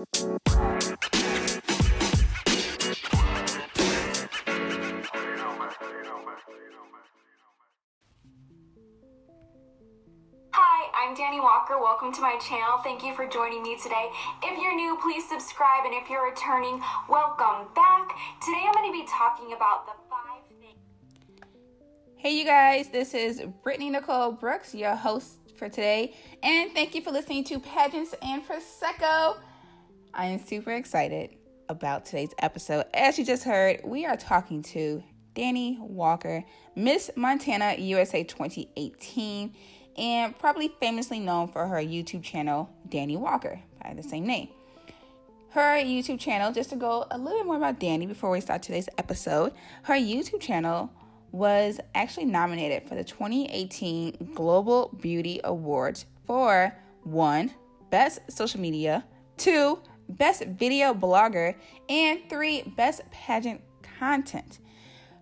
I'm Dani Walker. Welcome to my channel. Thank you for joining me today. If you're new, please subscribe, and if you're returning, welcome back. Today I'm going to be talking about the five things. Hey, you guys, this is Brittany Nicole Brooks, your host for today, and thank you for listening to Pageants and Prosecco. I am super excited about today's episode. As you just heard, we are talking to Dani Walker, Miss Montana USA 2018 and probably famously known for her YouTube channel, Dani Walker, by the same name. Her YouTube channel, just to go a little bit more about Dani before we start today's episode, her YouTube channel was actually nominated for the 2018 Global Beauty Awards for one, Best Social Media, two, Best Video Blogger, and three, Best Pageant Content.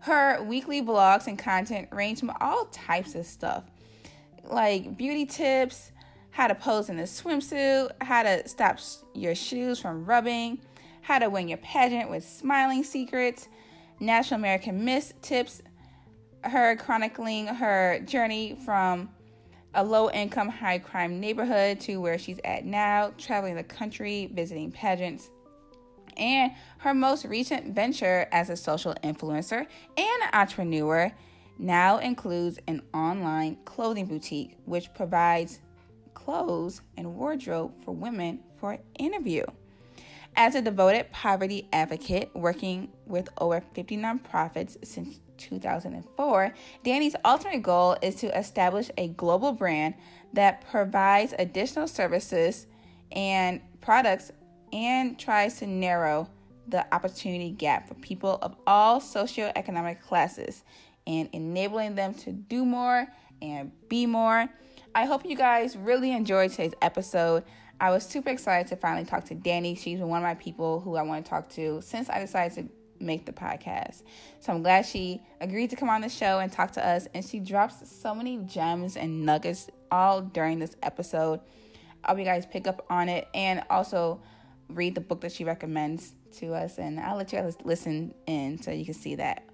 Her weekly blogs and content range from all types of stuff like beauty tips, how to pose in a swimsuit, how to stop your shoes from rubbing, how to win your pageant with smiling secrets, National American Miss tips, her chronicling her journey from a low income, high crime neighborhood to where she's at now, traveling the country, visiting pageants, and her most recent venture as a social influencer and entrepreneur now includes an online clothing boutique which provides clothes and wardrobe for women for interview. As a devoted poverty advocate working with over 50 nonprofits since 2004, Dani's ultimate goal is to establish a global brand that provides additional services and products and tries to narrow the opportunity gap for people of all socioeconomic classes and enabling them to do more and be more. I hope you guys really enjoyed today's episode. I was super excited to finally talk to Dani. She's been one of my people who I want to talk to since I decided to make the podcast. So I'm glad she agreed to come on the show and talk to us. And she drops so many gems and nuggets all during this episode. I hope you guys pick up on it and also read the book that she recommends to us. And I'll let you guys listen in so you can see that.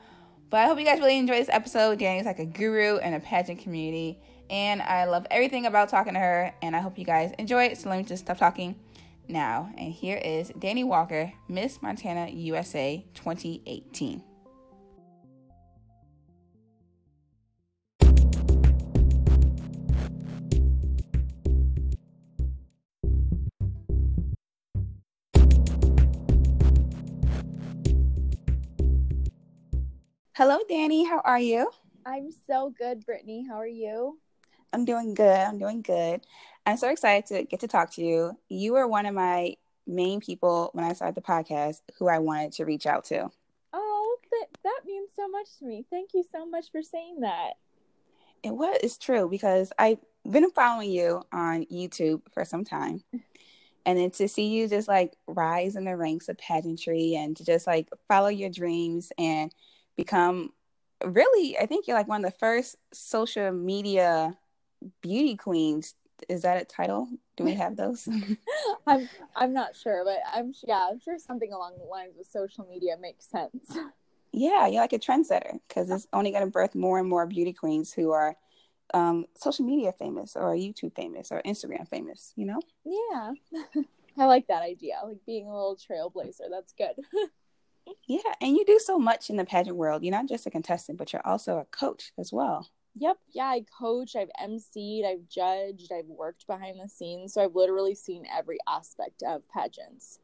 But I hope you guys really enjoy this episode. Dani's like a guru in a pageant community. And I love everything about talking to her. And I hope you guys enjoy it. So let me just stop talking now. And here is Dani Walker, Miss Montana USA 2018. Hello, Dani. How are you? I'm so good, Brittany. How are you? I'm doing good. I'm doing good. I'm so excited to get to talk to you. You were one of my main people when I started the podcast who I wanted to reach out to. Oh, that that means so much to me. Thank you so much for saying that. It was it's true because I've been following you on YouTube for some time. And then to see you just like rise in the ranks of pageantry and to just like follow your dreams and become really i think you're like one of the first social media beauty queens is that a title? Do we have those? I'm i'm not sure but i'm yeah i'm sure something along the lines of social media makes sense. Yeah you're like a trendsetter because it's only going to birth more and more beauty queens who are um, social media famous or youtube famous or instagram famous you know? Yeah. I like that idea like being a little trailblazer that's good. Yeah, and you do so much in the pageant world. You're not just a contestant, but you're also a coach as well. Yep. Yeah, I coach, I've emceed, I've judged, I've worked behind the scenes. So I've literally seen every aspect of pageants.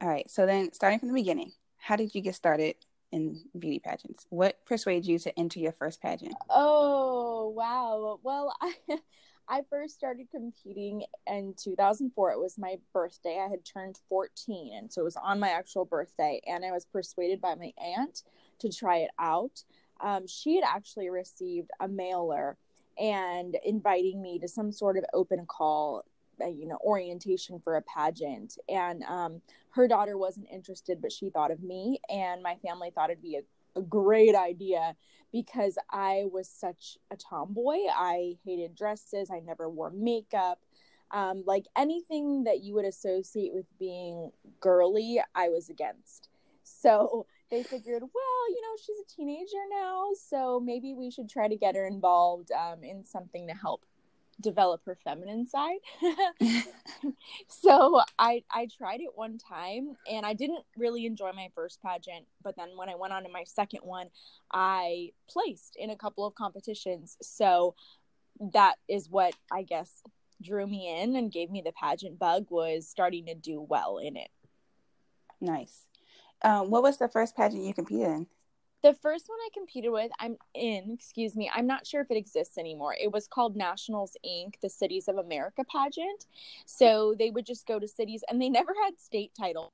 All right. So then, starting from the beginning, how did you get started in beauty pageants? What persuaded you to enter your first pageant? Oh, wow. Well, I I first started competing in 2004. It was my birthday. I had turned 14, and so it was on my actual birthday. And I was persuaded by my aunt to try it out. Um, she had actually received a mailer and inviting me to some sort of open call uh, you know orientation for a pageant and um, her daughter wasn't interested but she thought of me and my family thought it'd be a a great idea because I was such a tomboy. I hated dresses. I never wore makeup. Um, like anything that you would associate with being girly, I was against. So they figured, well, you know, she's a teenager now, so maybe we should try to get her involved um, in something to help develop her feminine side. so I I tried it one time and I didn't really enjoy my first pageant, but then when I went on to my second one, I placed in a couple of competitions. So that is what I guess drew me in and gave me the pageant bug was starting to do well in it. Nice. Um, what was the first pageant you competed in? The first one I competed with, I'm in, excuse me, I'm not sure if it exists anymore. It was called Nationals Inc., the Cities of America pageant. So they would just go to cities and they never had state title.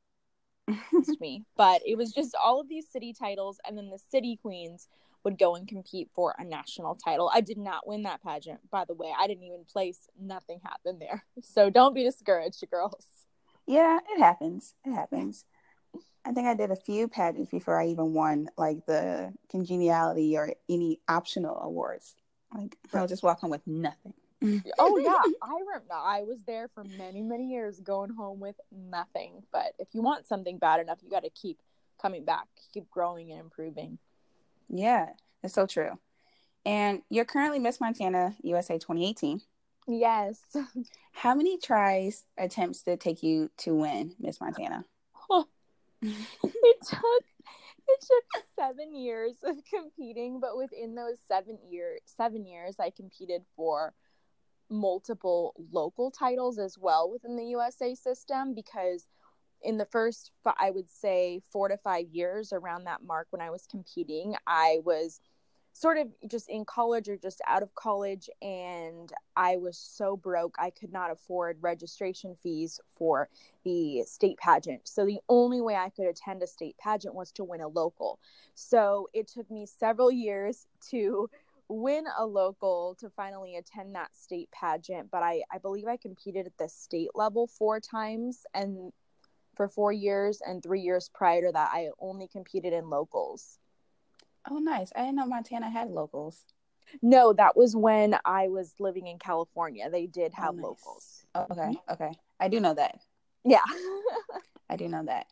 me, but it was just all of these city titles, and then the city queens would go and compete for a national title. I did not win that pageant, by the way. I didn't even place. Nothing happened there. So don't be discouraged, girls. Yeah, it happens. It happens. I think I did a few pageants before I even won like the congeniality or any optional awards. Like I'll just walk home with nothing. oh yeah, I remember. I was there for many many years, going home with nothing. But if you want something bad enough, you got to keep coming back, keep growing and improving. Yeah, it's so true. And you're currently Miss Montana USA 2018. Yes. How many tries attempts did it take you to win Miss Montana? it took it took seven years of competing, but within those seven year seven years, I competed for multiple local titles as well within the USA system because in the first I would say 4 to 5 years around that mark when I was competing, I was sort of just in college or just out of college and I was so broke I could not afford registration fees for the state pageant. So the only way I could attend a state pageant was to win a local. So it took me several years to win a local to finally attend that state pageant, but I I believe I competed at the state level four times and for 4 years and 3 years prior to that I only competed in locals. Oh, nice. I didn't know Montana had locals. No, that was when I was living in California. They did have oh, nice. locals. Oh, okay, mm-hmm. okay. I do know that. Yeah. I do know that.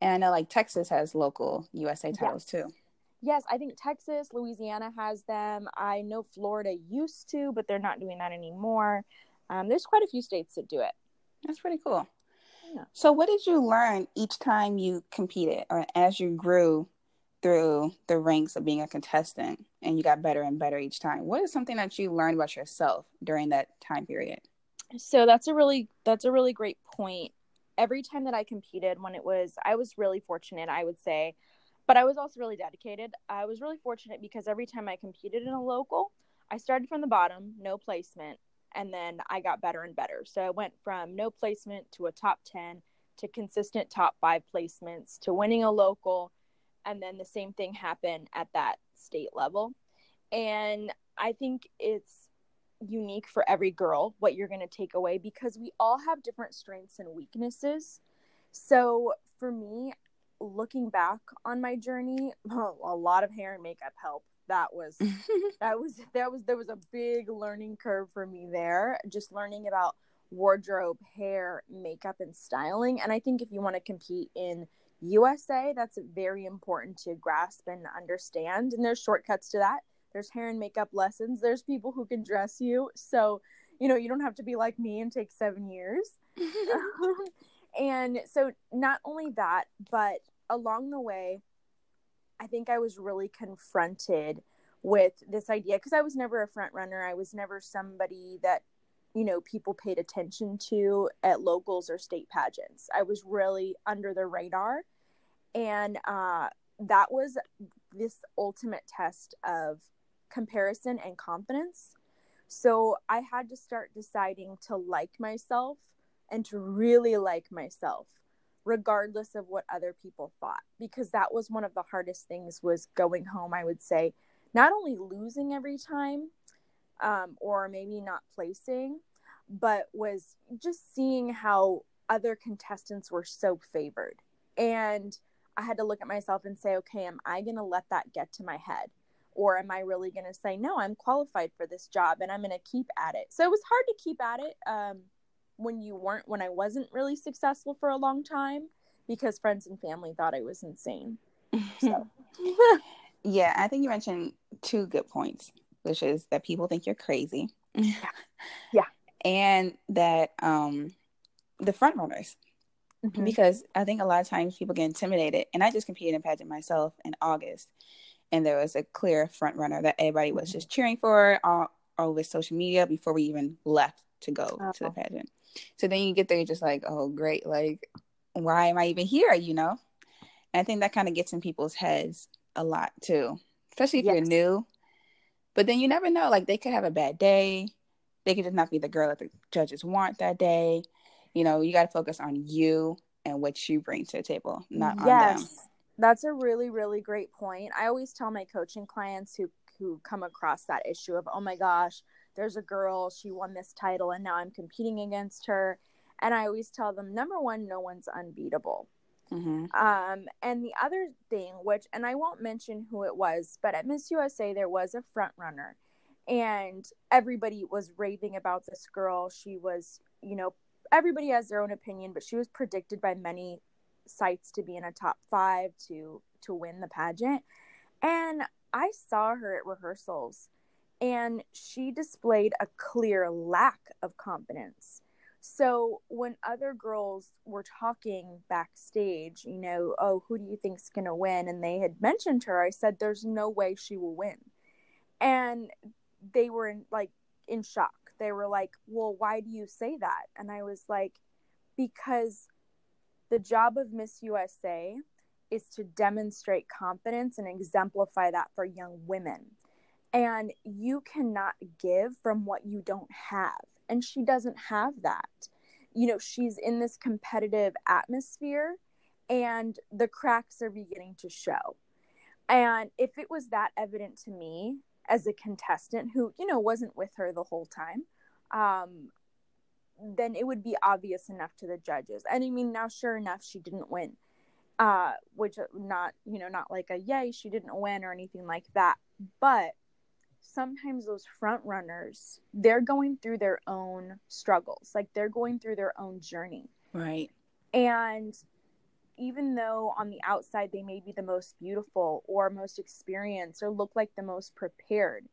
And I know like Texas has local USA titles yes. too. Yes, I think Texas, Louisiana has them. I know Florida used to, but they're not doing that anymore. Um, there's quite a few states that do it. That's pretty cool. Yeah. So, what did you learn each time you competed or as you grew through the ranks of being a contestant and you got better and better each time. What is something that you learned about yourself during that time period? So that's a really that's a really great point. Every time that i competed when it was i was really fortunate i would say but i was also really dedicated. I was really fortunate because every time i competed in a local i started from the bottom no placement and then i got better and better. So i went from no placement to a top 10 to consistent top 5 placements to winning a local and then the same thing happened at that state level. And i think it's unique for every girl what you're going to take away because we all have different strengths and weaknesses. So for me looking back on my journey a lot of hair and makeup help. That was that was that was there was a big learning curve for me there just learning about wardrobe hair makeup and styling. And i think if you want to compete in USA, that's very important to grasp and understand. And there's shortcuts to that. There's hair and makeup lessons. There's people who can dress you. So, you know, you don't have to be like me and take seven years. Um, and so, not only that, but along the way, I think I was really confronted with this idea because I was never a front runner. I was never somebody that, you know, people paid attention to at locals or state pageants. I was really under the radar and uh, that was this ultimate test of comparison and confidence so i had to start deciding to like myself and to really like myself regardless of what other people thought because that was one of the hardest things was going home i would say not only losing every time um, or maybe not placing but was just seeing how other contestants were so favored and I had to look at myself and say, okay, am I going to let that get to my head? Or am I really going to say, no, I'm qualified for this job and I'm going to keep at it? So it was hard to keep at it. Um, when you weren't when I wasn't really successful for a long time because friends and family thought I was insane. So yeah, I think you mentioned two good points, which is that people think you're crazy. Yeah. yeah. And that um the front runners. Mm-hmm. Because I think a lot of times people get intimidated. And I just competed in pageant myself in August. And there was a clear front runner that everybody was just cheering for all, all over social media before we even left to go oh. to the pageant. So then you get there, you're just like, oh, great. Like, why am I even here? You know? And I think that kind of gets in people's heads a lot too, especially if yes. you're new. But then you never know. Like, they could have a bad day. They could just not be the girl that the judges want that day. You know, you got to focus on you and what you bring to the table, not yes. on them. That's a really, really great point. I always tell my coaching clients who who come across that issue of, oh my gosh, there's a girl, she won this title, and now I'm competing against her. And I always tell them, number one, no one's unbeatable. Mm-hmm. Um, and the other thing, which, and I won't mention who it was, but at Miss USA, there was a front runner, and everybody was raving about this girl. She was, you know, everybody has their own opinion, but she was predicted by many sites to be in a top five to to win the pageant. And I saw her at rehearsals, and she displayed a clear lack of confidence so when other girls were talking backstage, you know, oh, who do you think's going to win? And they had mentioned her, I said, there's no way she will win. And they were in, like in shock. They were like, well, why do you say that? And I was like, because the job of Miss USA is to demonstrate confidence and exemplify that for young women. And you cannot give from what you don't have and she doesn't have that you know she's in this competitive atmosphere and the cracks are beginning to show and if it was that evident to me as a contestant who you know wasn't with her the whole time um then it would be obvious enough to the judges. And i mean now sure enough she didn't win uh which not you know not like a yay she didn't win or anything like that. But sometimes those front runners they're going through their own struggles. Like they're going through their own journey. Right. And even though on the outside they may be the most beautiful or most experienced or look like the most prepared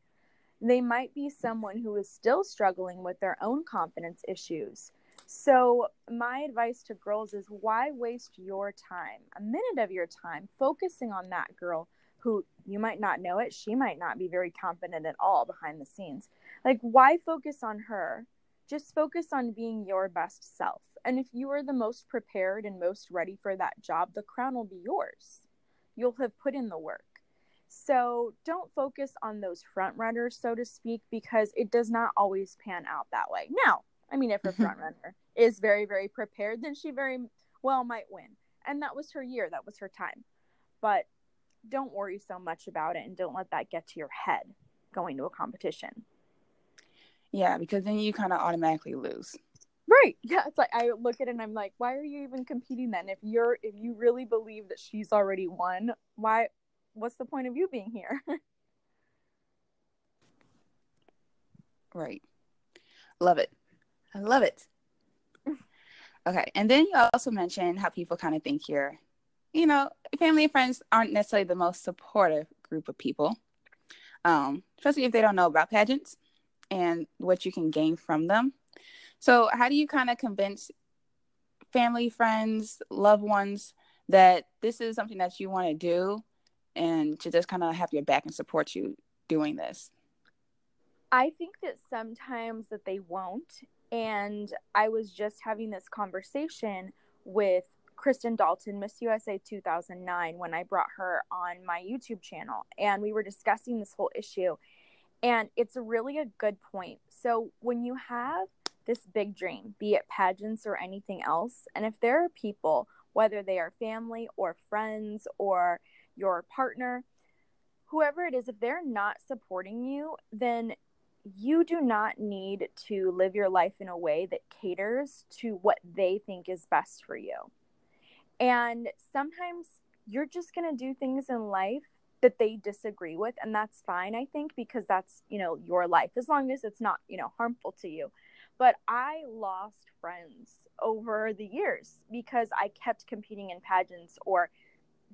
they might be someone who is still struggling with their own confidence issues so my advice to girls is why waste your time a minute of your time focusing on that girl who you might not know it, she might not be very confident at all behind the scenes. Like, why focus on her? Just focus on being your best self. And if you are the most prepared and most ready for that job, the crown will be yours. You'll have put in the work. So don't focus on those front runners, so to speak, because it does not always pan out that way. Now, I mean, if a front runner is very, very prepared, then she very well might win. And that was her year, that was her time. But don't worry so much about it and don't let that get to your head going to a competition. Yeah, because then you kind of automatically lose. Right. Yeah, it's like I look at it and I'm like, why are you even competing then? If you're if you really believe that she's already won, why what's the point of you being here? right. Love it. I love it. Okay. And then you also mentioned how people kind of think you're you know, family and friends aren't necessarily the most supportive group of people, um, especially if they don't know about pageants and what you can gain from them. So, how do you kind of convince family, friends, loved ones that this is something that you want to do and to just kind of have your back and support you doing this? I think that sometimes that they won't. And I was just having this conversation with Kristen Dalton, Miss USA 2009, when I brought her on my YouTube channel and we were discussing this whole issue. And it's really a good point. So, when you have this big dream, be it pageants or anything else, and if there are people, whether they are family or friends or your partner, whoever it is, if they're not supporting you, then you do not need to live your life in a way that caters to what they think is best for you. And sometimes you're just going to do things in life that they disagree with and that's fine I think because that's, you know, your life as long as it's not, you know, harmful to you. But I lost friends over the years because I kept competing in pageants or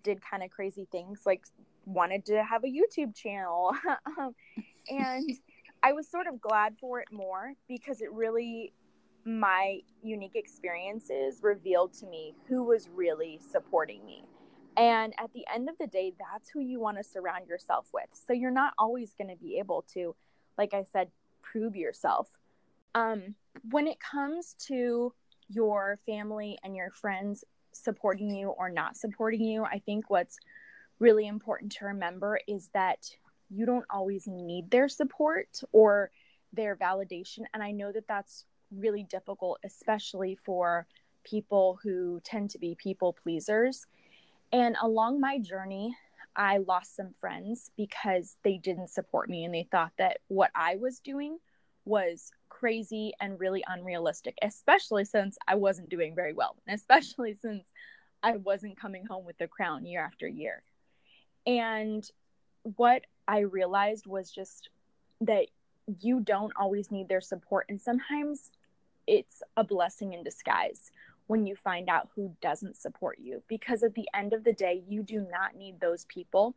did kind of crazy things like wanted to have a YouTube channel. Um, and I was sort of glad for it more because it really my unique experiences revealed to me who was really supporting me. And at the end of the day, that's who you want to surround yourself with. So you're not always going to be able to, like I said, prove yourself. Um, when it comes to your family and your friends supporting you or not supporting you, I think what's really important to remember is that you don't always need their support or their validation. And I know that that's really difficult, especially for people who tend to be people pleasers. And along my journey, I lost some friends because they didn't support me and they thought that what I was doing was crazy and really unrealistic, especially since I wasn't doing very well, and especially since I wasn't coming home with the crown year after year. And what I realized was just that you don't always need their support. And sometimes it's a blessing in disguise when you find out who doesn't support you. Because at the end of the day, you do not need those people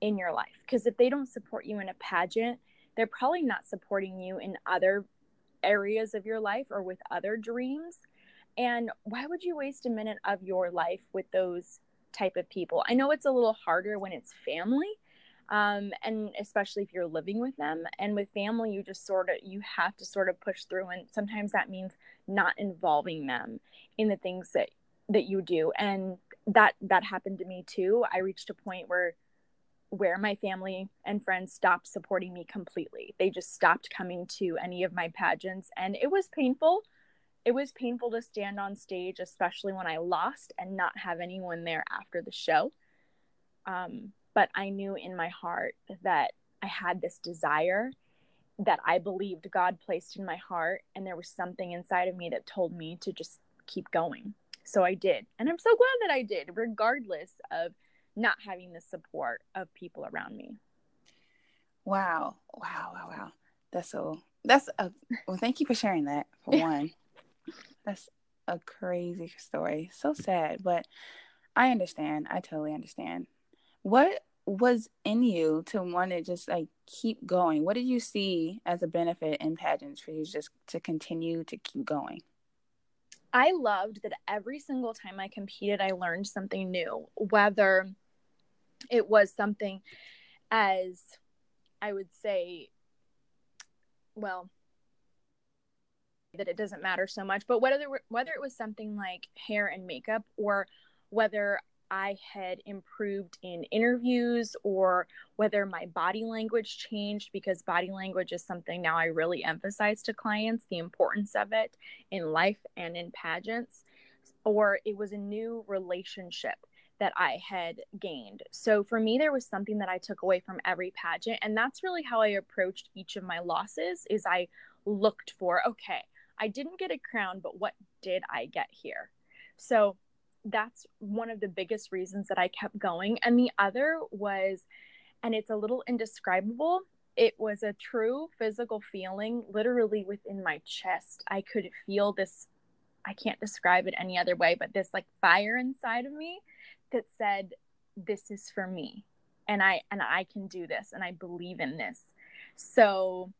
in your life. Because if they don't support you in a pageant, they're probably not supporting you in other areas of your life or with other dreams. And why would you waste a minute of your life with those type of people? I know it's a little harder when it's family um, and especially if you're living with them and with family you just sort of you have to sort of push through and sometimes that means not involving them in the things that that you do and that that happened to me too i reached a point where where my family and friends stopped supporting me completely they just stopped coming to any of my pageants and it was painful it was painful to stand on stage especially when i lost and not have anyone there after the show um, but I knew in my heart that I had this desire that I believed God placed in my heart. And there was something inside of me that told me to just keep going. So I did. And I'm so glad that I did, regardless of not having the support of people around me. Wow. Wow. Wow. Wow. That's so, that's a, well, thank you for sharing that for one. that's a crazy story. So sad, but I understand. I totally understand. What was in you to want to just like keep going? What did you see as a benefit in pageants for you just to continue to keep going? I loved that every single time I competed, I learned something new, whether it was something as I would say, well, that it doesn't matter so much, but whether whether it was something like hair and makeup or whether I had improved in interviews or whether my body language changed because body language is something now I really emphasize to clients the importance of it in life and in pageants, or it was a new relationship that I had gained. So for me there was something that I took away from every pageant and that's really how I approached each of my losses is I looked for okay, I didn't get a crown, but what did I get here? So that's one of the biggest reasons that I kept going. And the other was, and it's a little indescribable, it was a true physical feeling literally within my chest. I could feel this, I can't describe it any other way, but this like fire inside of me that said, This is for me. And I and I can do this and I believe in this. So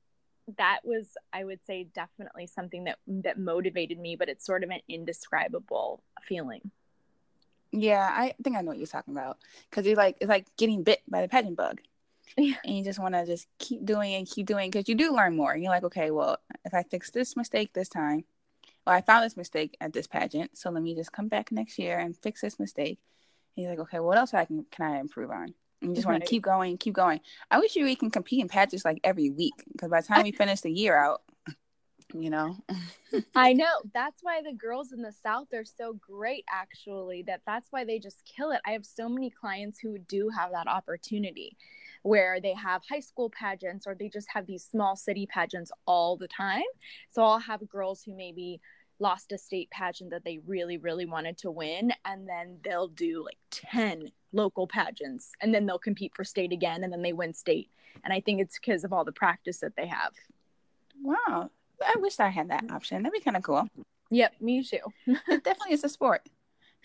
that was I would say definitely something that that motivated me, but it's sort of an indescribable feeling. Yeah, I think I know what you're talking about. Because it's like it's like getting bit by the pageant bug. Yeah. And you just want to just keep doing and keep doing because you do learn more. And you're like, okay, well, if I fix this mistake this time, well, I found this mistake at this pageant, so let me just come back next year and fix this mistake. You're like, okay, what else I can can I improve on? And you just right. want to keep going, keep going. I wish we can compete in pageants like every week because by the time we finish the year out, you know i know that's why the girls in the south are so great actually that that's why they just kill it i have so many clients who do have that opportunity where they have high school pageants or they just have these small city pageants all the time so i'll have girls who maybe lost a state pageant that they really really wanted to win and then they'll do like 10 local pageants and then they'll compete for state again and then they win state and i think it's because of all the practice that they have wow I wish I had that option. That'd be kind of cool. Yep, me too. it definitely is a sport.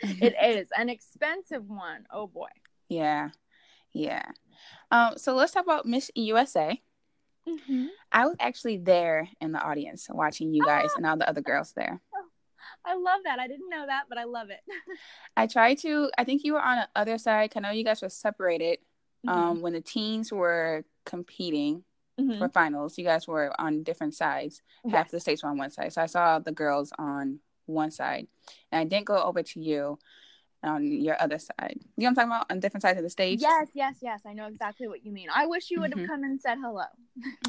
it is an expensive one. Oh boy. Yeah, yeah. Um, so let's talk about Miss USA. Mm-hmm. I was actually there in the audience watching you guys ah! and all the other girls there. I love that. I didn't know that, but I love it. I tried to. I think you were on the other side. I know you guys were separated mm-hmm. um, when the teens were competing mm-hmm. for finals. You guys were on different sides. Yes. Half the states were on one side, so I saw the girls on one side, and I didn't go over to you on your other side. You know what I'm talking about? On different sides of the stage? Yes, yes, yes. I know exactly what you mean. I wish you would have mm-hmm. come and said hello.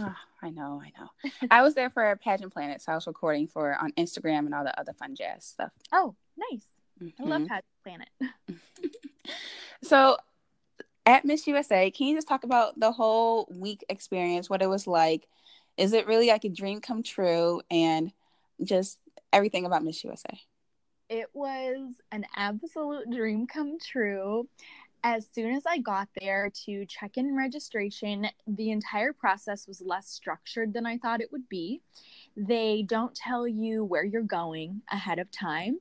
oh, I know, I know. I was there for Pageant Planet, so I was recording for on Instagram and all the other fun jazz stuff. Oh, nice. Mm-hmm. I love mm-hmm. Pageant Planet. so at Miss USA, can you just talk about the whole week experience, what it was like? Is it really like a dream come true and just everything about Miss USA? It was an absolute dream come true. As soon as I got there to check in registration, the entire process was less structured than I thought it would be. They don't tell you where you're going ahead of time.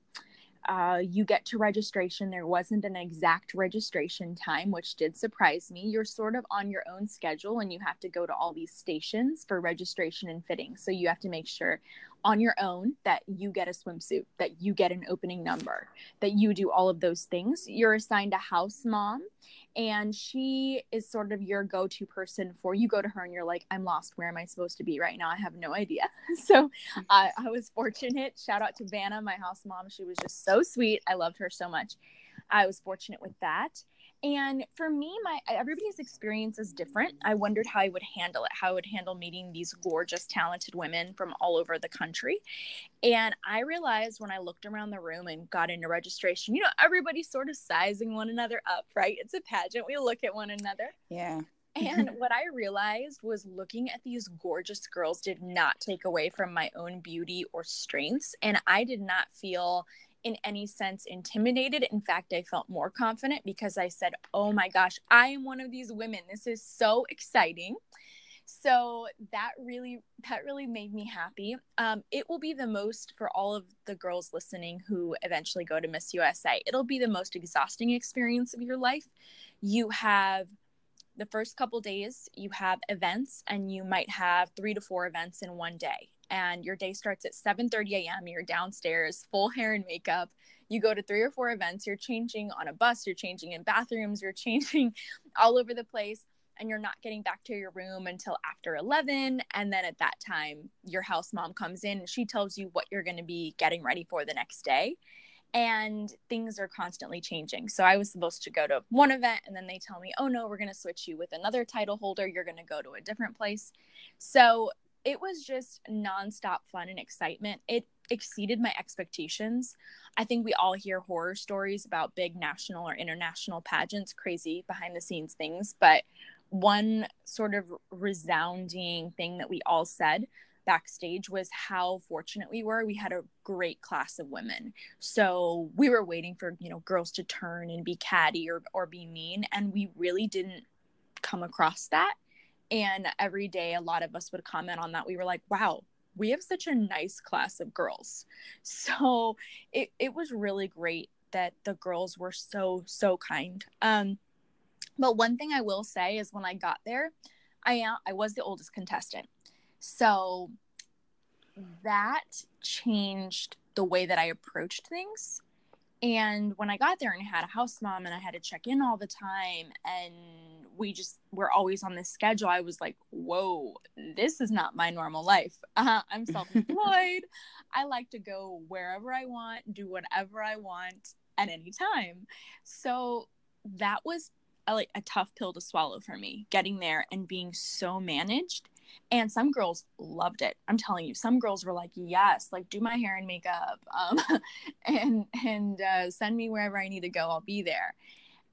Uh, you get to registration. There wasn't an exact registration time, which did surprise me. You're sort of on your own schedule and you have to go to all these stations for registration and fitting. So you have to make sure on your own that you get a swimsuit, that you get an opening number, that you do all of those things. You're assigned a house mom, and she is sort of your go to person for you go to her and you're like, I'm lost. Where am I supposed to be right now? I have no idea. so uh, I was fortunate. Shout out to Vanna, my house mom. She was just so sweet. I loved her so much. I was fortunate with that. And for me, my everybody's experience is different. I wondered how I would handle it, how I would handle meeting these gorgeous, talented women from all over the country. And I realized when I looked around the room and got into registration, you know, everybody's sort of sizing one another up, right? It's a pageant. We look at one another. Yeah. and what I realized was looking at these gorgeous girls did not take away from my own beauty or strengths. And I did not feel in any sense intimidated. In fact, I felt more confident because I said, Oh my gosh, I am one of these women. This is so exciting. So that really that really made me happy. Um, it will be the most for all of the girls listening who eventually go to Miss USA. It'll be the most exhausting experience of your life. You have the first couple days you have events and you might have three to four events in one day and your day starts at 7:30 a.m. You're downstairs, full hair and makeup. You go to three or four events. You're changing on a bus. You're changing in bathrooms. You're changing all over the place, and you're not getting back to your room until after 11. And then at that time, your house mom comes in and she tells you what you're going to be getting ready for the next day. And things are constantly changing. So I was supposed to go to one event, and then they tell me, "Oh no, we're going to switch you with another title holder. You're going to go to a different place." So it was just nonstop fun and excitement. It exceeded my expectations. I think we all hear horror stories about big national or international pageants, crazy behind the scenes things, but one sort of resounding thing that we all said backstage was how fortunate we were. We had a great class of women. So we were waiting for, you know, girls to turn and be catty or or be mean and we really didn't come across that and every day, a lot of us would comment on that. We were like, wow, we have such a nice class of girls. So it, it was really great that the girls were so, so kind. Um, but one thing I will say is when I got there, I I was the oldest contestant. So that changed the way that I approached things. And when I got there and I had a house mom and I had to check in all the time and we just were always on this schedule, I was like, whoa, this is not my normal life. Uh, I'm self employed. I like to go wherever I want, do whatever I want at any time. So that was a, like a tough pill to swallow for me getting there and being so managed and some girls loved it. I'm telling you some girls were like yes like do my hair and makeup um, and and uh, send me wherever i need to go. I'll be there.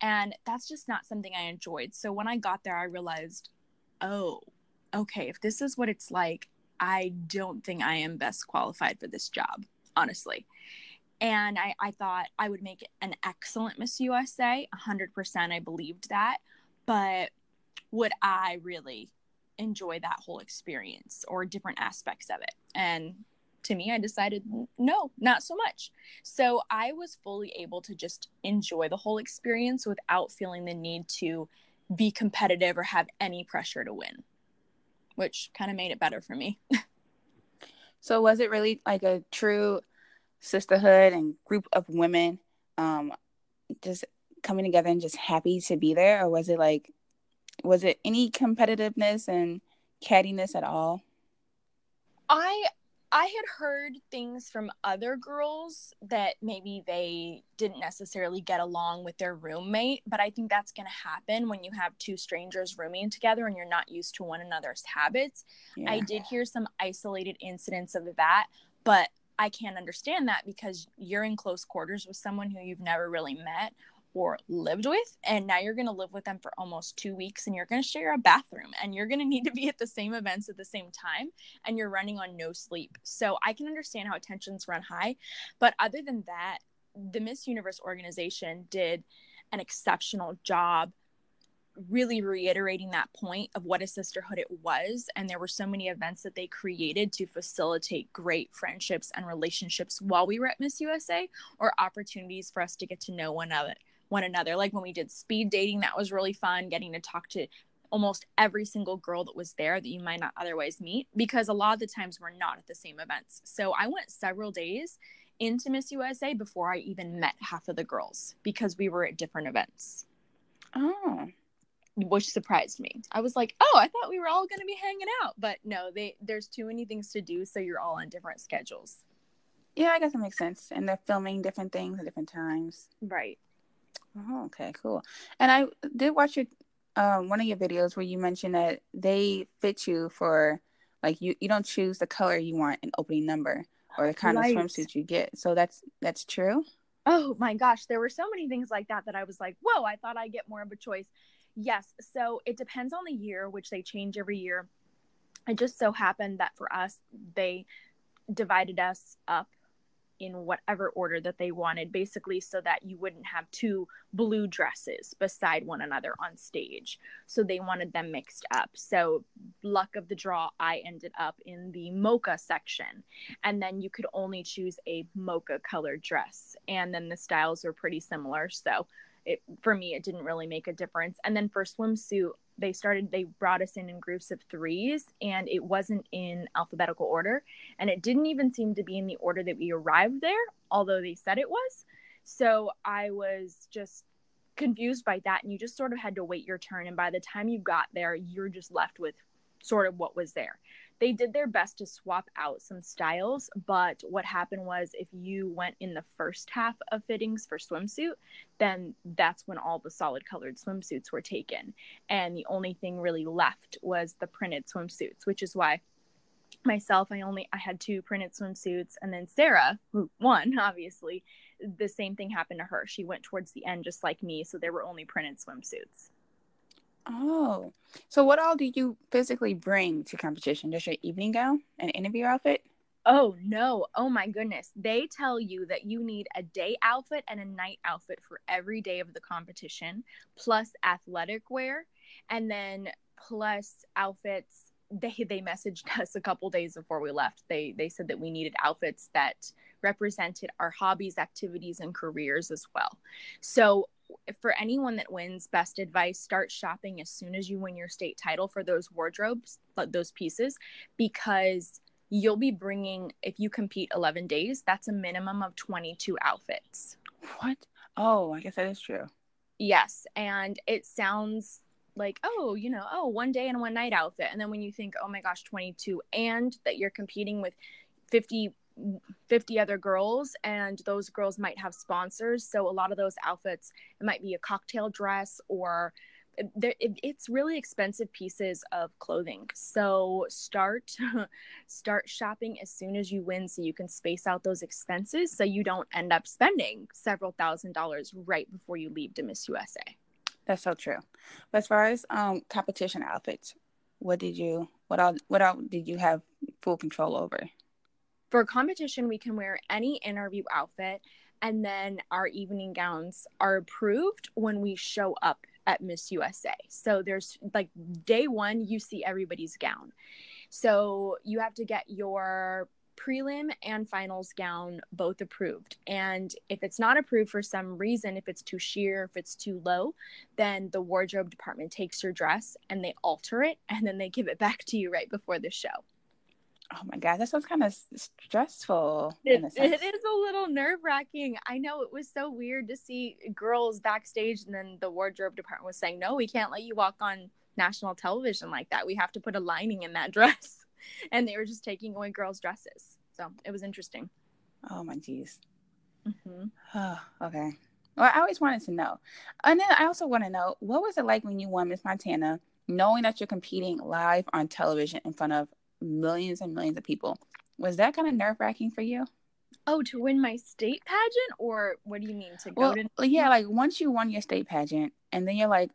And that's just not something i enjoyed. So when i got there i realized oh okay if this is what it's like i don't think i am best qualified for this job honestly. And I, I thought i would make an excellent miss usa 100% i believed that. But would i really enjoy that whole experience or different aspects of it. And to me, I decided no, not so much. So I was fully able to just enjoy the whole experience without feeling the need to be competitive or have any pressure to win, which kind of made it better for me. so, was it really like a true sisterhood and group of women um, just coming together and just happy to be there? Or was it like, was it any competitiveness and cattiness at all? I I had heard things from other girls that maybe they didn't necessarily get along with their roommate, but I think that's going to happen when you have two strangers rooming together and you're not used to one another's habits. Yeah. I did hear some isolated incidents of that, but I can't understand that because you're in close quarters with someone who you've never really met or lived with and now you're going to live with them for almost two weeks and you're going to share a bathroom and you're going to need to be at the same events at the same time and you're running on no sleep. So i can understand how tensions run high but other than that the miss universe organization did an exceptional job really reiterating that point of what a sisterhood it was and there were so many events that they created to facilitate great friendships and relationships while we were at miss usa or opportunities for us to get to know one another one another. Like when we did speed dating, that was really fun getting to talk to almost every single girl that was there that you might not otherwise meet because a lot of the times we're not at the same events. So I went several days into Miss USA before I even met half of the girls because we were at different events. Oh. Which surprised me. I was like, "Oh, I thought we were all going to be hanging out." But no, they there's too many things to do, so you're all on different schedules. Yeah, I guess that makes sense. And they're filming different things at different times. Right. Oh, okay, cool. And I did watch your um, one of your videos where you mentioned that they fit you for like you you don't choose the color you want in opening number or the kind right. of swimsuit you get. So that's that's true. Oh my gosh, there were so many things like that that I was like, whoa, I thought I'd get more of a choice. Yes, so it depends on the year, which they change every year. It just so happened that for us, they divided us up in whatever order that they wanted, basically, so that you wouldn't have two blue dresses beside one another on stage. So they wanted them mixed up. So, luck of the draw, I ended up in the mocha section. And then you could only choose a mocha colored dress. And then the styles were pretty similar. So, it, for me, it didn't really make a difference. And then for swimsuit, they started they brought us in in groups of threes and it wasn't in alphabetical order. And it didn't even seem to be in the order that we arrived there although they said it was. So i was just confused by that and you just sort of had to wait your turn. And by the time you got there you're just left with sort of what was there they did their best to swap out some styles, but what happened was if you went in the first half of fittings for swimsuit, then that's when all the solid colored swimsuits were taken. And the only thing really left was the printed swimsuits, which is why myself i only i had two printed swimsuits and then sarah who won obviously the same thing happened to her she went towards the end just like me so there were only printed swimsuits Oh, so what all do you physically bring to competition? Just your evening gown and interview outfit? Oh no. Oh my goodness. They tell you that you need a day outfit and a night outfit for every day of the competition, plus athletic wear, and then plus outfits. They they messaged us a couple days before we left. They they said that we needed outfits that represented our hobbies, activities, and careers as well. So for anyone that wins best advice start shopping as soon as you win your state title for those wardrobes those pieces because you'll be bringing if you compete 11 days that's a minimum of 22 outfits. What? Oh i guess that is true. Yes and it sounds like oh you know oh one day and one night outfit and then when you think oh my gosh 22 and that you're competing with 50 50 other girls and those girls might have sponsors. So a lot of those outfits it might be a cocktail dress or it's really expensive pieces of clothing. So start start shopping as soon as you win so you can space out those expenses so you don't end up spending several thousand dollars right before you leave to miss usa that's so true. But as far as um competition outfits what did you what all what all did you have full control over for competition, we can wear any interview outfit, and then our evening gowns are approved when we show up at Miss USA. So there's like day one, you see everybody's gown. So you have to get your prelim and finals gown both approved. And if it's not approved for some reason, if it's too sheer, if it's too low, then the wardrobe department takes your dress and they alter it and then they give it back to you right before the show. Oh my god, that sounds kind of stressful. It, it is a little nerve wracking. I know it was so weird to see girls backstage, and then the wardrobe department was saying, "No, we can't let you walk on national television like that. We have to put a lining in that dress." And they were just taking away girls' dresses. So it was interesting. Oh my geez. Mm-hmm. Oh, okay. Well, I always wanted to know, and then I also want to know what was it like when you won Miss Montana, knowing that you're competing live on television in front of millions and millions of people. Was that kind of nerve wracking for you? Oh, to win my state pageant, or what do you mean to go well, to? Yeah, like once you won your state pageant, and then you're like,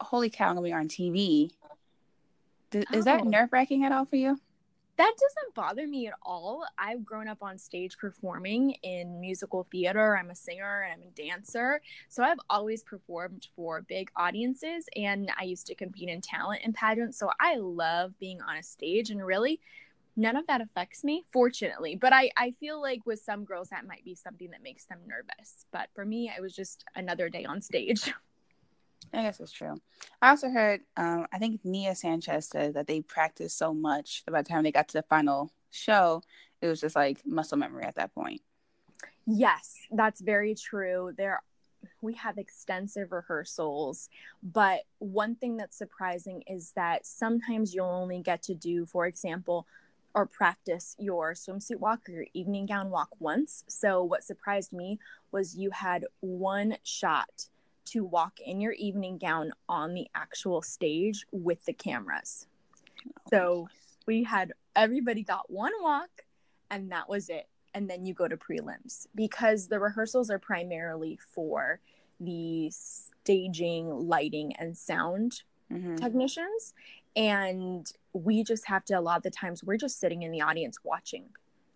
"Holy cow, I'm gonna be on TV." Does, oh. Is that oh. nerve wracking at all for you? That doesn't bother me at all. I've grown up on stage performing in musical theater. I'm a singer and I'm a dancer. So I've always performed for big audiences and I used to compete in talent and pageants. So I love being on a stage and really none of that affects me, fortunately. But I, I feel like with some girls that might be something that makes them nervous. But for me, it was just another day on stage. I guess it's true. I also heard, um, I think Nia Sanchez said that they practiced so much that by the time they got to the final show, it was just like muscle memory at that point. Yes, that's very true. There, we have extensive rehearsals, but one thing that's surprising is that sometimes you'll only get to do, for example, or practice your swimsuit walk or your evening gown walk once. So, what surprised me was you had one shot to walk in your evening gown on the actual stage with the cameras. So we had everybody got one walk and that was it. And then you go to prelims because the rehearsals are primarily for the staging, lighting, and sound mm-hmm. technicians. And we just have to, a lot of the times, we're just sitting in the audience watching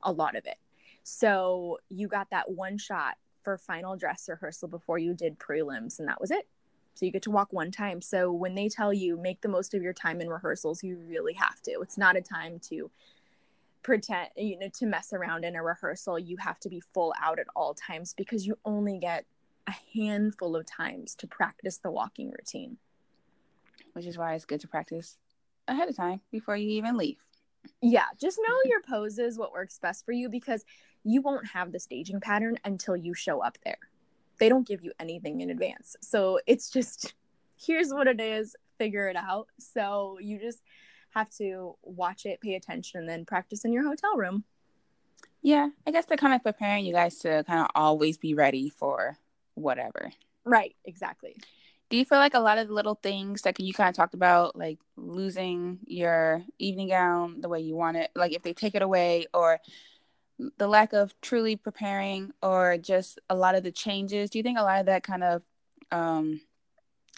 a lot of it. So you got that one shot for final dress rehearsal before you did prelims, and that was it. So you get to walk one time. So when they tell you make the most of your time in rehearsals, you really have to. It's not a time to pretend, you know, to mess around in a rehearsal. You have to be full out at all times because you only get a handful of times to practice the walking routine. Which is why it's good to practice ahead of time before you even leave. Yeah, just know your poses, what works best for you because you won't have the staging pattern until you show up there. They don't give you anything in advance. So it's just here's what it is, figure it out. So you just have to watch it, pay attention, and then practice in your hotel room. Yeah, I guess they're kind of preparing you guys to kind of always be ready for whatever. Right, exactly. Do you feel like a lot of the little things that you kind of talked about, like losing your evening gown the way you want it, like if they take it away, or the lack of truly preparing or just a lot of the changes do you think a lot of that kind of um,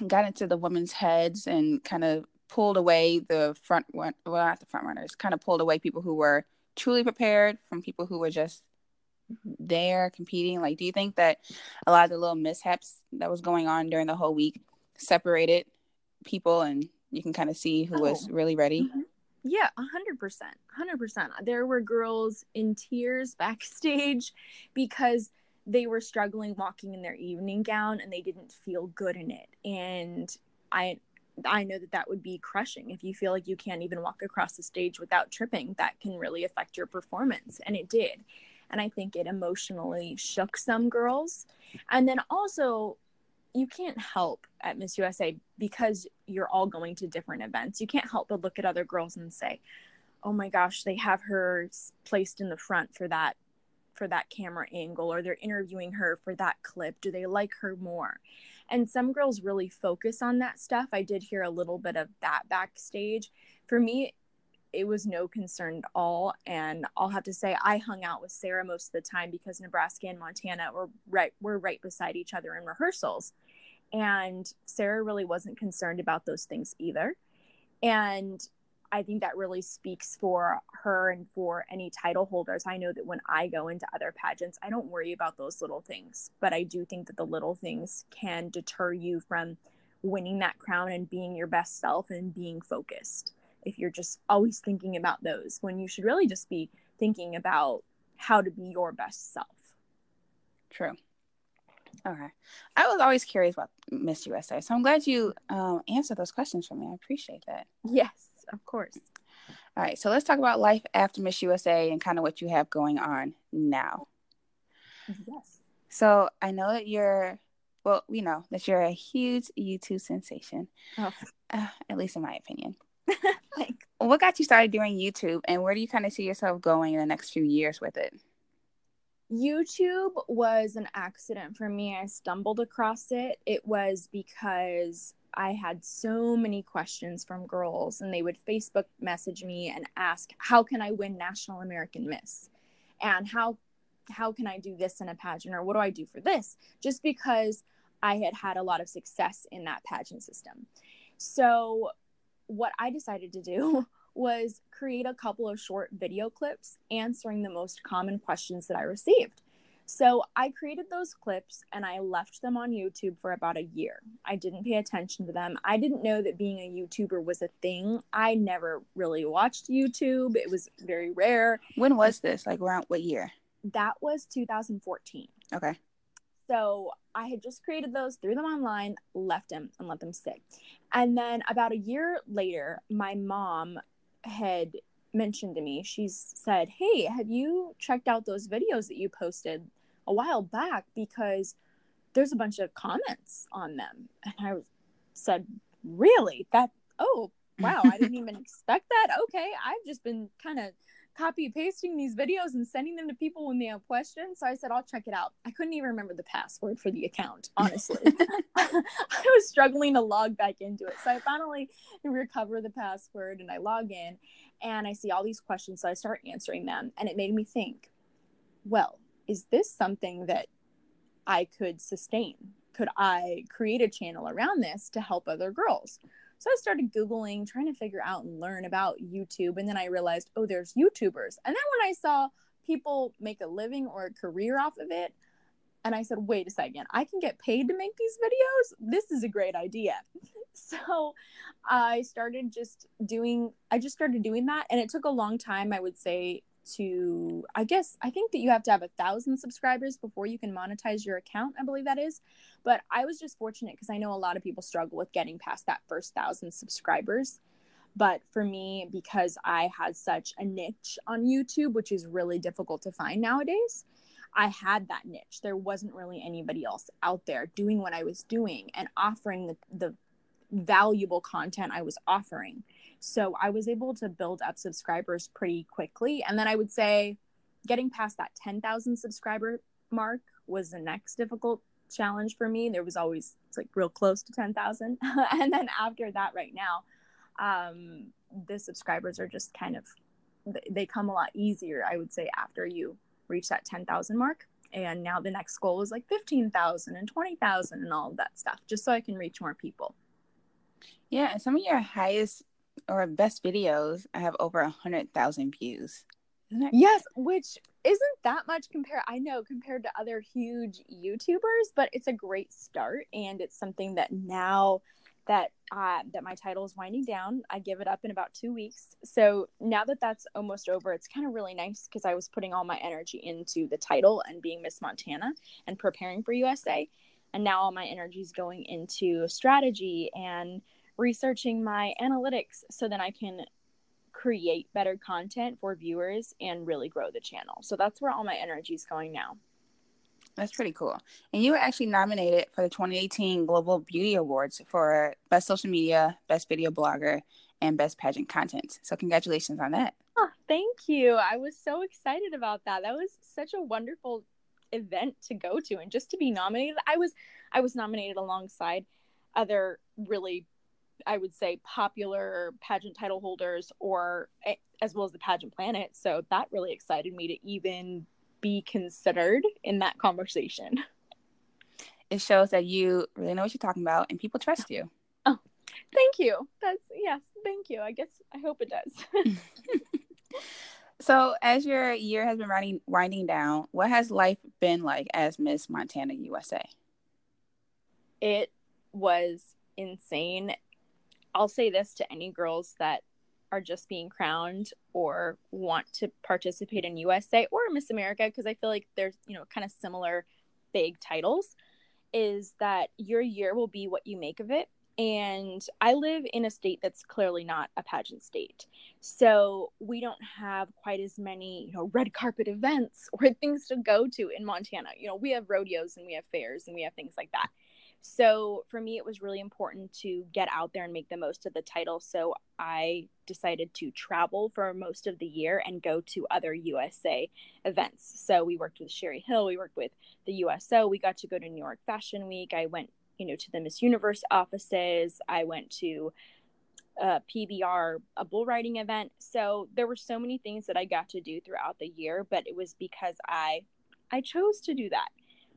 got into the women's heads and kind of pulled away the front one, well not the front runners kind of pulled away people who were truly prepared from people who were just there competing like do you think that a lot of the little mishaps that was going on during the whole week separated people and you can kind of see who oh. was really ready mm-hmm. Yeah, a hundred percent, hundred percent. There were girls in tears backstage because they were struggling walking in their evening gown and they didn't feel good in it. And I, I know that that would be crushing if you feel like you can't even walk across the stage without tripping. That can really affect your performance, and it did. And I think it emotionally shook some girls. And then also, you can't help at Miss USA because you're all going to different events. You can't help but look at other girls and say, "Oh my gosh, they have her placed in the front for that for that camera angle or they're interviewing her for that clip. Do they like her more?" And some girls really focus on that stuff. I did hear a little bit of that backstage. For me, it was no concern at all. And I'll have to say, I hung out with Sarah most of the time because Nebraska and Montana were right were right beside each other in rehearsals. And Sarah really wasn't concerned about those things either. And I think that really speaks for her and for any title holders. I know that when I go into other pageants, I don't worry about those little things, but I do think that the little things can deter you from winning that crown and being your best self and being focused. If you're just always thinking about those, when you should really just be thinking about how to be your best self. True. Okay. I was always curious about Miss USA, so I'm glad you um, answered those questions for me. I appreciate that. Yes, of course. All right, so let's talk about life after Miss USA and kind of what you have going on now. Yes. So I know that you're, well, we know that you're a huge YouTube sensation, Oh, uh, at least in my opinion. thanks. What got you started doing YouTube, and where do you kind of see yourself going in the next few years with it? YouTube was an accident for me. I stumbled across it. It was because I had so many questions from girls, and they would Facebook message me and ask, "How can I win National American Miss?" and how how can I do this in a pageant, or what do I do for this? Just because I had had a lot of success in that pageant system. So, what I decided to do was create a couple of short video clips answering the most common questions that I received. So I created those clips and I left them on YouTube for about a year. I didn't pay attention to them. I didn't know that being a YouTuber was a thing. I never really watched YouTube, it was very rare. When was this? Like around what year? That was 2014. Okay. So I had just created those, threw them online, left them, and let them sit. And then about a year later, my mom had mentioned to me, she said, Hey, have you checked out those videos that you posted a while back? Because there's a bunch of comments on them. And I said, Really? That, oh, wow, I didn't even expect that. Okay, I've just been kind of copy pasting these videos and sending them to people when they have questions. So I said, I'll check it out. I couldn't even remember the password for the account, honestly. I was struggling to log back into it. So I finally recover the password and I log in and I see all these questions. So I start answering them. And it made me think, well, is this something that I could sustain? Could I create a channel around this to help other girls? So I started Googling, trying to figure out and learn about YouTube. And then I realized, oh, there's YouTubers. And then when I saw people make a living or a career off of it, and I said, wait a second, I can get paid to make these videos? This is a great idea. So I started just doing, I just started doing that. And it took a long time, I would say, to, I guess, I think that you have to have a thousand subscribers before you can monetize your account. I believe that is. But I was just fortunate because I know a lot of people struggle with getting past that first thousand subscribers. But for me, because I had such a niche on YouTube, which is really difficult to find nowadays, I had that niche. There wasn't really anybody else out there doing what I was doing and offering the, the valuable content I was offering. So I was able to build up subscribers pretty quickly. And then I would say getting past that 10,000 subscriber mark was the next difficult challenge for me. There was always like real close to 10,000. and then after that, right now, um, the subscribers are just kind of, they come a lot easier, I would say, after you reach that 10,000 mark. And now the next goal is like 15,000 and 20,000 and all of that stuff, just so I can reach more people. Yeah, some of your highest or best videos I have over a hundred thousand views. Yes, which isn't that much compared I know compared to other huge YouTubers, but it's a great start and it's something that now that uh, that my title is winding down, I give it up in about two weeks. So now that that's almost over, it's kind of really nice because I was putting all my energy into the title and being Miss Montana and preparing for USA, and now all my energy is going into strategy and researching my analytics so then I can create better content for viewers and really grow the channel. So that's where all my energy is going now. That's pretty cool. And you were actually nominated for the 2018 Global Beauty Awards for Best Social Media, Best Video Blogger, and Best Pageant Content. So congratulations on that. Oh, thank you. I was so excited about that. That was such a wonderful event to go to and just to be nominated. I was I was nominated alongside other really I would say popular pageant title holders or eh, as well as the pageant planet. So that really excited me to even be considered in that conversation. It shows that you really know what you're talking about and people trust you. Oh, thank you. That's yes, thank you. I guess I hope it does. so, as your year has been winding winding down, what has life been like as Miss Montana USA? It was insane. I'll say this to any girls that are just being crowned or want to participate in USA or Miss America because I feel like there's, you know, kind of similar big titles is that your year will be what you make of it. And I live in a state that's clearly not a pageant state. So we don't have quite as many, you know, red carpet events or things to go to in Montana. You know, we have rodeos and we have fairs and we have things like that. So for me, it was really important to get out there and make the most of the title. So I decided to travel for most of the year and go to other USA events. So we worked with Sherri Hill, we worked with the USO, we got to go to New York Fashion Week. I went, you know, to the Miss Universe offices. I went to uh, a PBR, a bull riding event. So there were so many things that I got to do throughout the year, but it was because I I chose to do that.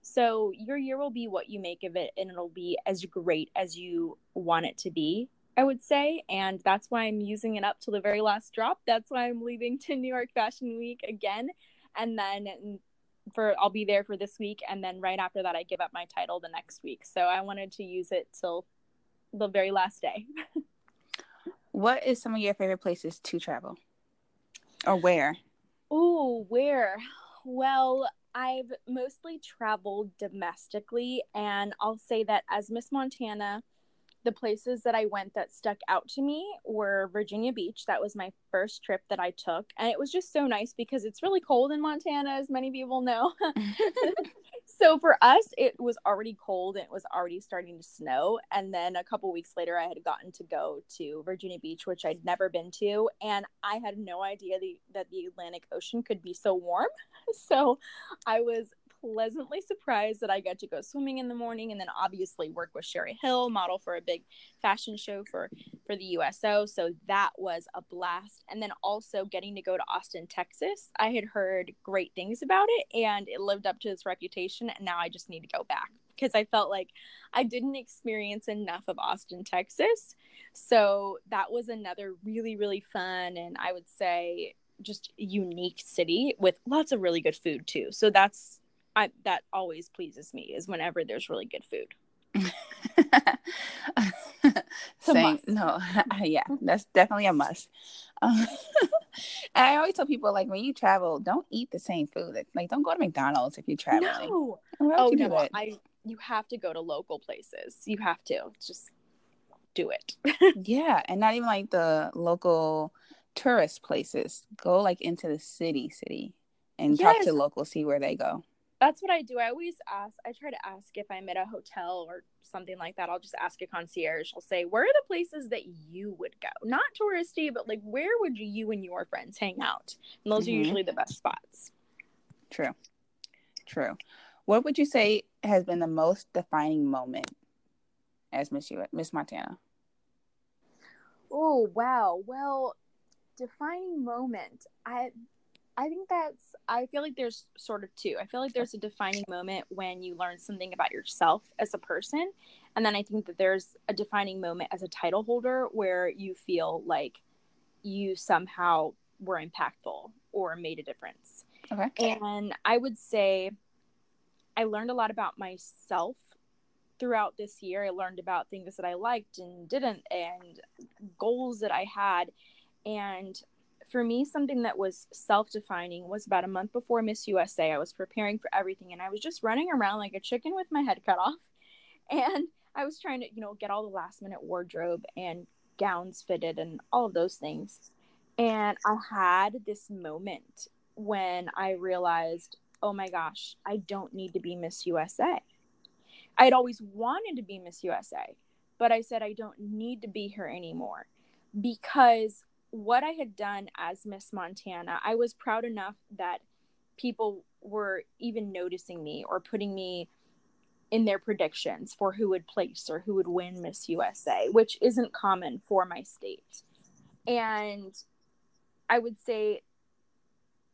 So your year will be what you make of it, and it'll be as great as you want it to be, I would say. And that's why I'm using it up to the very last drop. That's why I'm leaving to New York Fashion Week again. And then for I'll be there for this week and then right after that I give up my title the next week. So I wanted to use it till the very last day. what is some of your favorite places to travel? Or where? Oh, where? Well, I've mostly traveled domestically, and I'll say that as Miss Montana, the places that I went that stuck out to me were Virginia Beach. That was my first trip that I took. And it was just so nice because it's really cold in Montana, as many people know. so for us, it was already cold and it was already starting to snow. And then a couple weeks later, I had gotten to go to Virginia Beach, which I'd never been to. And I had no idea the, that the Atlantic Ocean could be so warm. So I was pleasantly surprised that I got to go swimming in the morning and then obviously work with Sherri Hill, model for a big fashion show for for the USO. So that was a blast. And then also getting to go to Austin, Texas. I had heard great things about it and it lived up to its reputation and now I just need to go back because I felt like I didn't experience enough of Austin, Texas. So that was another really really fun and I would say just unique city with lots of really good food too. So that's I that always pleases me is whenever there's really good food. Same. No, yeah, that's definitely a must. Um, I always tell people like when you travel, don't eat the same food. Like, don't go to McDonald's if you're traveling. No. Oh no, it? I you have to go to local places. You have to just do it. yeah, and not even like the local tourist places. Go like into the city, city, and yes. talk to locals, see where they go that's what I do. I always ask, I try to ask if I'm at a hotel or something like that. I'll just ask a concierge. I'll say, Where are the places that you would go? Not touristy, but like, where would you and your friends hang out? And those mm-hmm. are usually the best spots. True. True. What would you say has been the most defining moment as Miss U- Miss Montana? Oh, wow. Well, defining moment. I I think that's, I feel like there's sort of two. I feel like there's a defining moment when you learn something about yourself as a person. And then I think that there's a defining moment as a title holder where you feel like you somehow were impactful or made a difference. Okay. And I would say I learned a lot about myself throughout this year. I learned about things that I liked and didn't, and goals that I had. And for me, something that was self defining was about a month before Miss USA. I was preparing for everything and I was just running around like a chicken with my head cut off. And I was trying to, you know, get all the last minute wardrobe and gowns fitted and all of those things. And I had this moment when I realized, oh my gosh, I don't need to be Miss USA. I had always wanted to be Miss USA, but I said I don't need to be here anymore because what I had done as Miss Montana, I was proud enough that people were even noticing me or putting me in their predictions for who would place or who would win Miss USA, which isn't common for my state. And I would say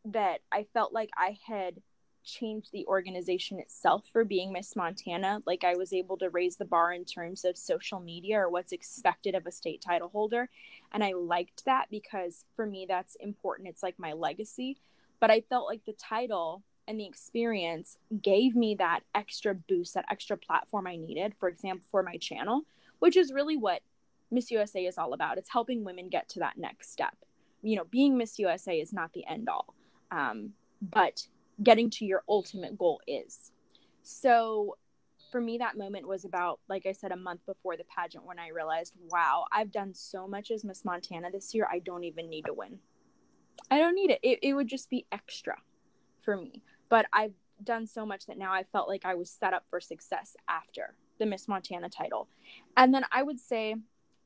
that I felt like I had changed the organization itself for being Miss Montana. Like I was able to raise the bar in terms of social media or what's expected of a state title holder. And I liked that because for me, that's important. It's like my legacy. But I felt like the title and the experience gave me that extra boost, that extra platform I needed, for example, for my channel, which is really what Miss USA is all about. It's helping women get to that next step. You know, being Miss USA is not the end all, um, but getting to your ultimate goal is. So for me, that moment was about, like I said, a month before the pageant when I realized, wow, I've done so much as Miss Montana this year. I don't even need to win. I don't need it. It, it would just be extra for me. But I've done so much that now I felt like I was set up for success after the Miss Montana title. And then I would say,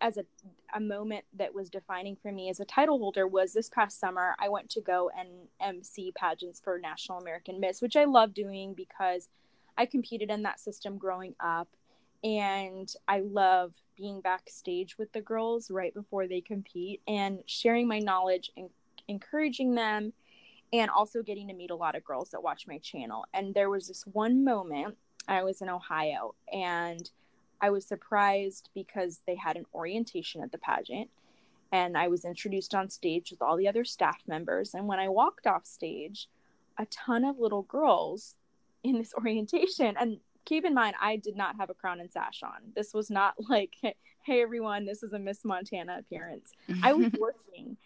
as a, a moment that was defining for me as a title holder was this past summer i went to go and mc pageants for national american miss which i love doing because i competed in that system growing up. And i love being backstage with the girls right before they compete and sharing my knowledge and encouraging them and also getting to meet a lot of girls that watch my channel. And there was this one moment i was in ohio and I was surprised because they had an orientation at the pageant and I was introduced on stage with all the other staff members. And when I walked off stage, a ton of little girls in this orientation, and keep in mind, I did not have a crown and sash on. This was not like, hey, everyone, this is a Miss Montana appearance. I was working,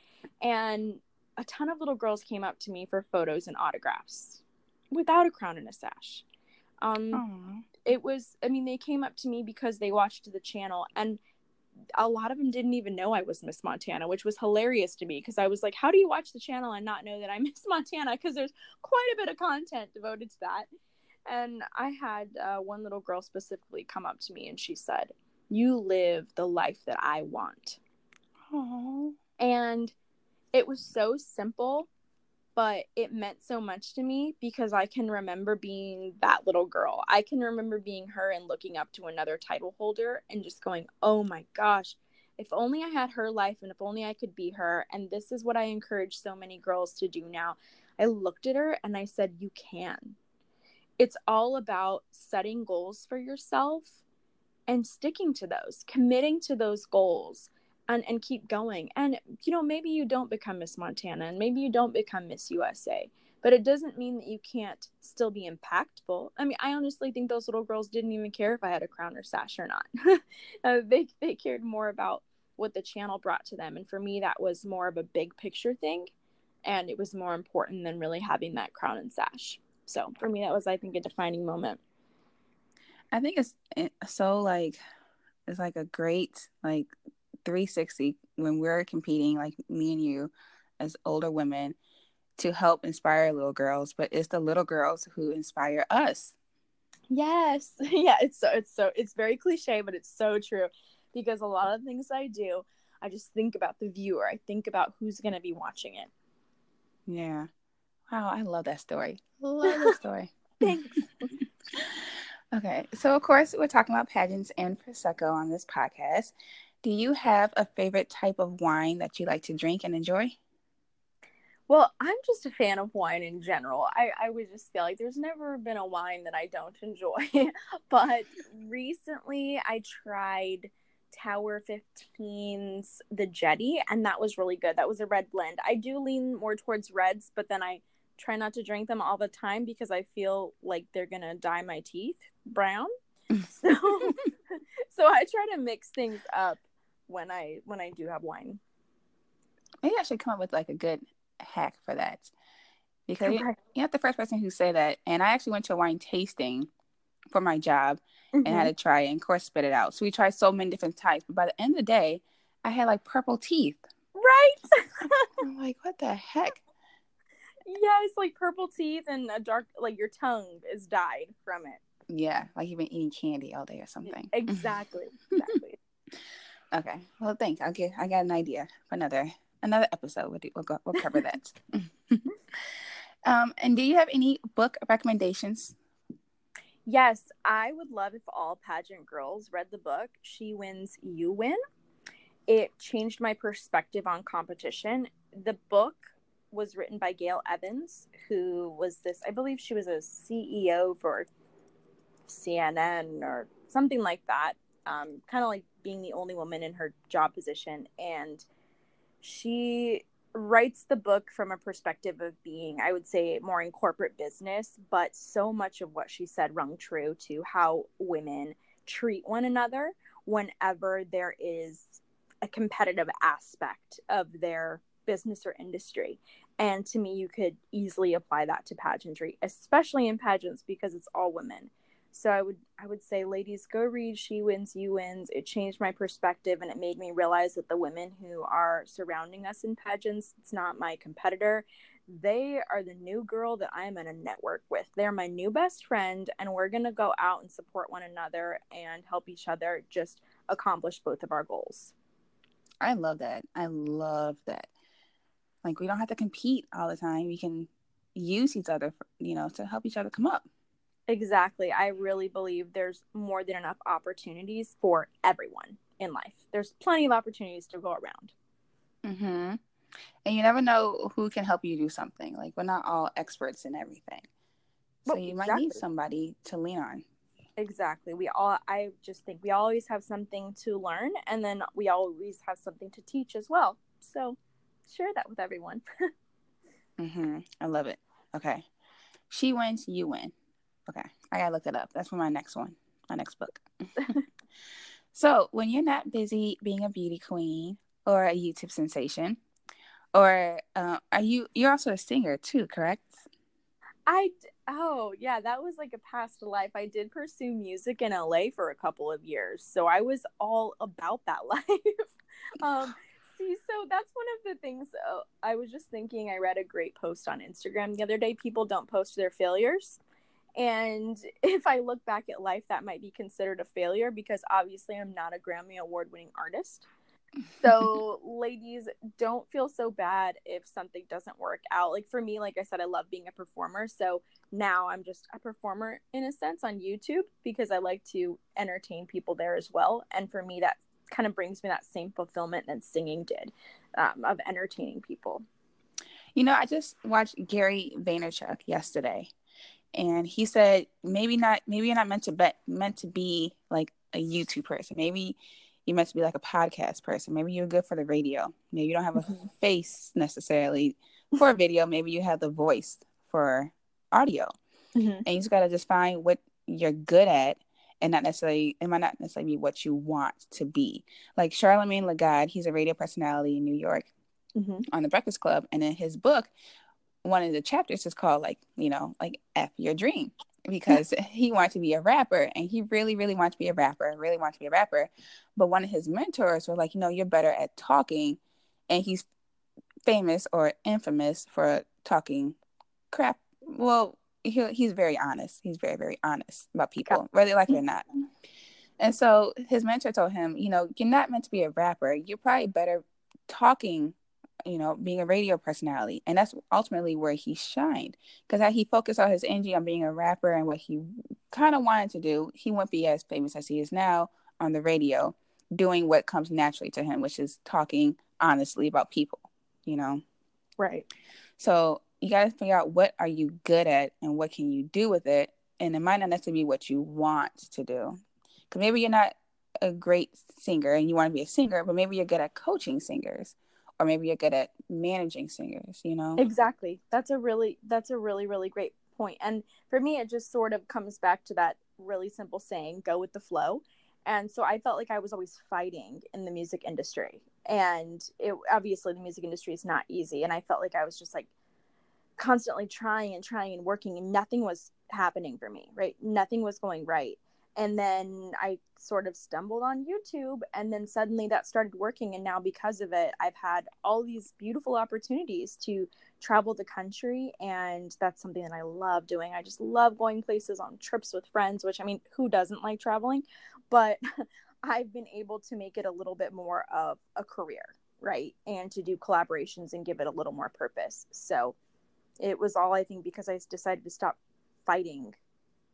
and a ton of little girls came up to me for photos and autographs without a crown and a sash. Um, it was, I mean, they came up to me because they watched the channel, and a lot of them didn't even know I was Miss Montana, which was hilarious to me because I was like, how do you watch the channel and not know that I'm Miss Montana? Because there's quite a bit of content devoted to that. And I had uh, one little girl specifically come up to me and she said, You live the life that I want. Aww. And it was so simple, but it meant so much to me because I can remember being that little girl. I can remember being her and looking up to another title holder and just going, oh my gosh, if only I had her life and if only I could be her. And this is what I encourage so many girls to do now. I looked at her and I said, you can. It's all about setting goals for yourself and sticking to those, committing to those goals and, and keep going. And, you know, maybe you don't become Miss Montana and maybe you don't become Miss USA, but it doesn't mean that you can't still be impactful. I mean, I honestly think those little girls didn't even care if I had a crown or sash or not. uh, they, they cared more about what the channel brought to them. And for me, that was more of a big picture thing. And it was more important than really having that crown and sash. So for me, that was, I think, a defining moment. I think it's so like, it's like a great like 360 when we're competing, like me and you, as older women, to help inspire little girls. But it's the little girls who inspire us. Yes, yeah, it's so it's so it's very cliche, but it's so true because a lot of things I do, I just think about the viewer. I think about who's going to be watching it. Yeah. Wow, I love that story. Love that story. Thanks. okay, so of course we're talking about pageants and prosecco on this podcast. Do you have a favorite type of wine that you like to drink and enjoy? Well, I'm just a fan of wine in general. I, I would just feel like there's never been a wine that I don't enjoy. but recently I tried Tower 15's The Jetty, and that was really good. That was a red blend. I do lean more towards reds, but then I try not to drink them all the time because I feel like they're going to dye my teeth brown. so, so I try to mix things up when I when I do have wine. Maybe I should come up with like a good hack for that. Because you're not the first person who said that. And I actually went to a wine tasting for my job mm-hmm. and had to try it and of course spit it out. So we tried so many different types. But by the end of the day, I had like purple teeth. Right. I'm like, what the heck? Yeah, it's like purple teeth and a dark like your tongue is dyed from it. Yeah, like you've been eating candy all day or something. Exactly. Exactly. Okay. Well, thanks. I'll get. I got an idea for another another episode. We'll do, we'll, go, we'll cover that. um, and do you have any book recommendations? Yes, I would love if all pageant girls read the book. She wins, you win. It changed my perspective on competition. The book was written by Gail Evans, who was this. I believe she was a CEO for CNN or something like that. Um, kind of like being the only woman in her job position and she writes the book from a perspective of being i would say more in corporate business but so much of what she said rung true to how women treat one another whenever there is a competitive aspect of their business or industry. And to me, you could easily apply that to pageantry, especially in pageants because it's all women. So I would I would say, ladies, go read She Wins, You Wins. It changed my perspective and it made me realize that the women who are surrounding us in pageants, it's not my competitor. They are the new girl that I'm in a network with. They're my new best friend, and we're gonna go out and support one another and help each other just accomplish both of our goals. I love that. I love that. Like we don't have to compete all the time. We can use each other, for, you know, to help each other come up. Exactly. I really believe there's more than enough opportunities for everyone in life. There's plenty of opportunities to go around. Mm-hmm. And you never know who can help you do something. Like we're not all experts in everything. So well, you exactly. might need somebody to lean on. Exactly. We all I just think we always have something to learn and then we always have something to teach as well. So share that with everyone. mhm. I love it. Okay. She wins, you win. Okay. I got to look it up. That's for my next one. My next book. so, when you're not busy being a beauty queen or a YouTube sensation, or uh, are you you're also a singer too, correct? I oh yeah, that was like a past life. I did pursue music in LA for a couple of years, so I was all about that life. um, see, so that's one of the things. Uh, I was just thinking. I read a great post on Instagram the other day. People don't post their failures, and if I look back at life, that might be considered a failure because obviously I'm not a Grammy award winning artist. So ladies don't feel so bad if something doesn't work out. Like for me like i said i love being a performer. So now i'm just a performer in a sense on youtube because i like to entertain people there as well. And for me that kind of brings me that same fulfillment that singing did um, of entertaining people. You know i just watched gary vaynerchuk yesterday and he said maybe not maybe you're not meant to be meant to be like a youtube person maybe you meant to be like a podcast person. Maybe you're good for the radio. Maybe you don't have a mm-hmm. face necessarily for a video. Maybe you have the voice for audio. Mm-hmm. And you just got to just find what you're good at and not necessarily, it might not necessarily be what you want to be. Like Charlamagne tha God, he's a radio personality in New York mm-hmm. on the Breakfast Club. And in his book, one of the chapters is called like, you know, like F your dream because he wanted to be a rapper and he really, really wanted to be a rapper, really wanted to be a rapper. But one of his mentors was like, you know, you're better at talking. And he's famous or infamous for talking crap. Well, he, he's very honest. He's very, very honest about people, whether they like it or not. And so his mentor told him, you know, you're not meant to be a rapper. You're probably better talking you know, being a radio personality. And that's ultimately where he shined because he focused all his energy on being a rapper and what he kind of wanted to do, he wouldn't be as famous as he is now on the radio, doing what comes naturally to him, which is talking honestly about people, you know? Right. So you got to figure out what are you good at and what can you do with it. And it might not necessarily be what you want to do. Because maybe you're not a great singer and you want to be a singer, but maybe you're good at coaching singers or maybe you're good at managing singers you know? Exactly. That's a really that's a really really great point. and for me it just sort of comes back to that really simple saying go with the flow. And so i felt like i was always fighting in the music industry. And it obviously the music industry is not easy. And i felt like i was just like constantly trying and trying and working and nothing was happening for me right? Nothing was going right and then I sort of stumbled on YouTube and then suddenly that started working and now because of it I've had all these beautiful opportunities to travel the country and that's something that I love doing. I just love going places on trips with friends, which I mean, who doesn't like traveling? But I've been able to make it a little bit more of a career, right? And to do collaborations and give it a little more purpose. So it was all I think because I decided to stop fighting,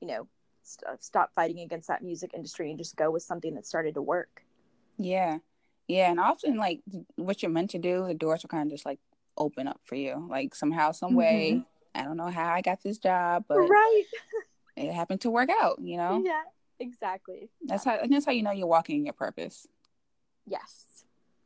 you know, st- stop fighting against that music industry and just go with something that started to work. Yeah. Yeah. And often, like, what you're meant to do, the doors will kind of just like open up for you. Like, somehow, some way, mm-hmm. I don't know how I got this job, but right. it happened to work out, you know? Yeah, exactly. That's how, that's how you know you're walking in your purpose. Yes.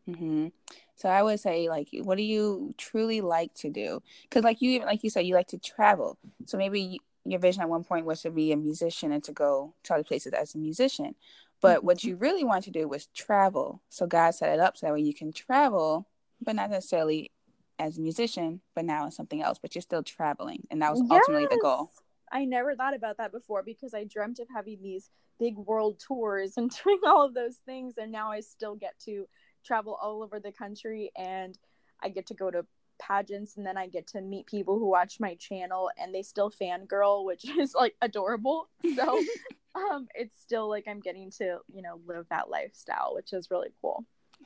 Mm-hmm. So I would say, like, what do you truly like to do? Because, like you, even like you said, you like to travel. So maybe your vision at one point was to be a musician and to go to other places as a musician. But Mm-hmm. what you really want to do was travel. So God set it up so that way you can travel, but not necessarily as a musician, but now as something else. But you're still traveling, and that was ultimately the goal. I never thought about that before because I dreamt of having these big world tours and doing all of those things, and now I still get to travel all over the country and I get to go to pageants and then I get to meet people who watch my channel and they still fangirl, which is like adorable. So um it's still like I'm getting to, you know, live that lifestyle, which is really cool.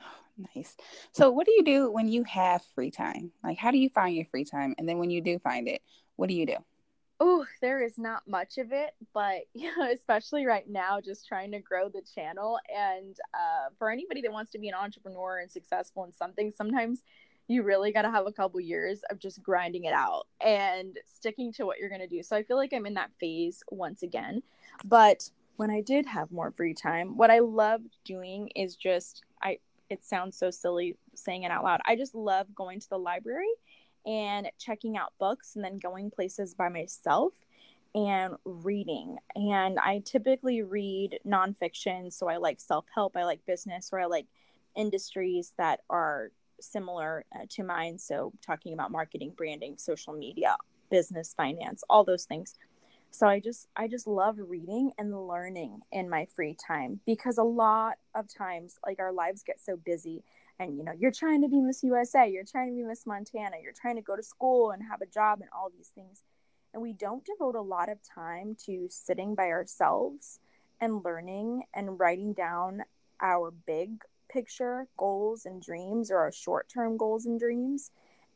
Nice. So, what do you do when you have free time? Like, how do you find your free time? And then when you do find it, what do you do? Oh, there is not much of it, but you know, especially right now, just trying to grow the channel. And uh, for anybody that wants to be an entrepreneur and successful in something, sometimes you really got to have a couple years of just grinding it out and sticking to what you're going to do. So I feel like I'm in that phase once again. But when I did have more free time, what I loved doing is just, I, it sounds so silly saying it out loud. I just love going to the library and checking out books and then going places by myself and reading. And I typically read nonfiction. So I like self help, I like business, or I like industries that are similar uh, to mine. So talking about marketing, branding, social media, business, finance, all those things. So I just I just love reading and learning in my free time because a lot of times like our lives get so busy and you know you're trying to be miss usa you're trying to be miss montana you're trying to go to school and have a job and all these things and we don't devote a lot of time to sitting by ourselves and learning and writing down our big picture goals and dreams or our short-term goals and dreams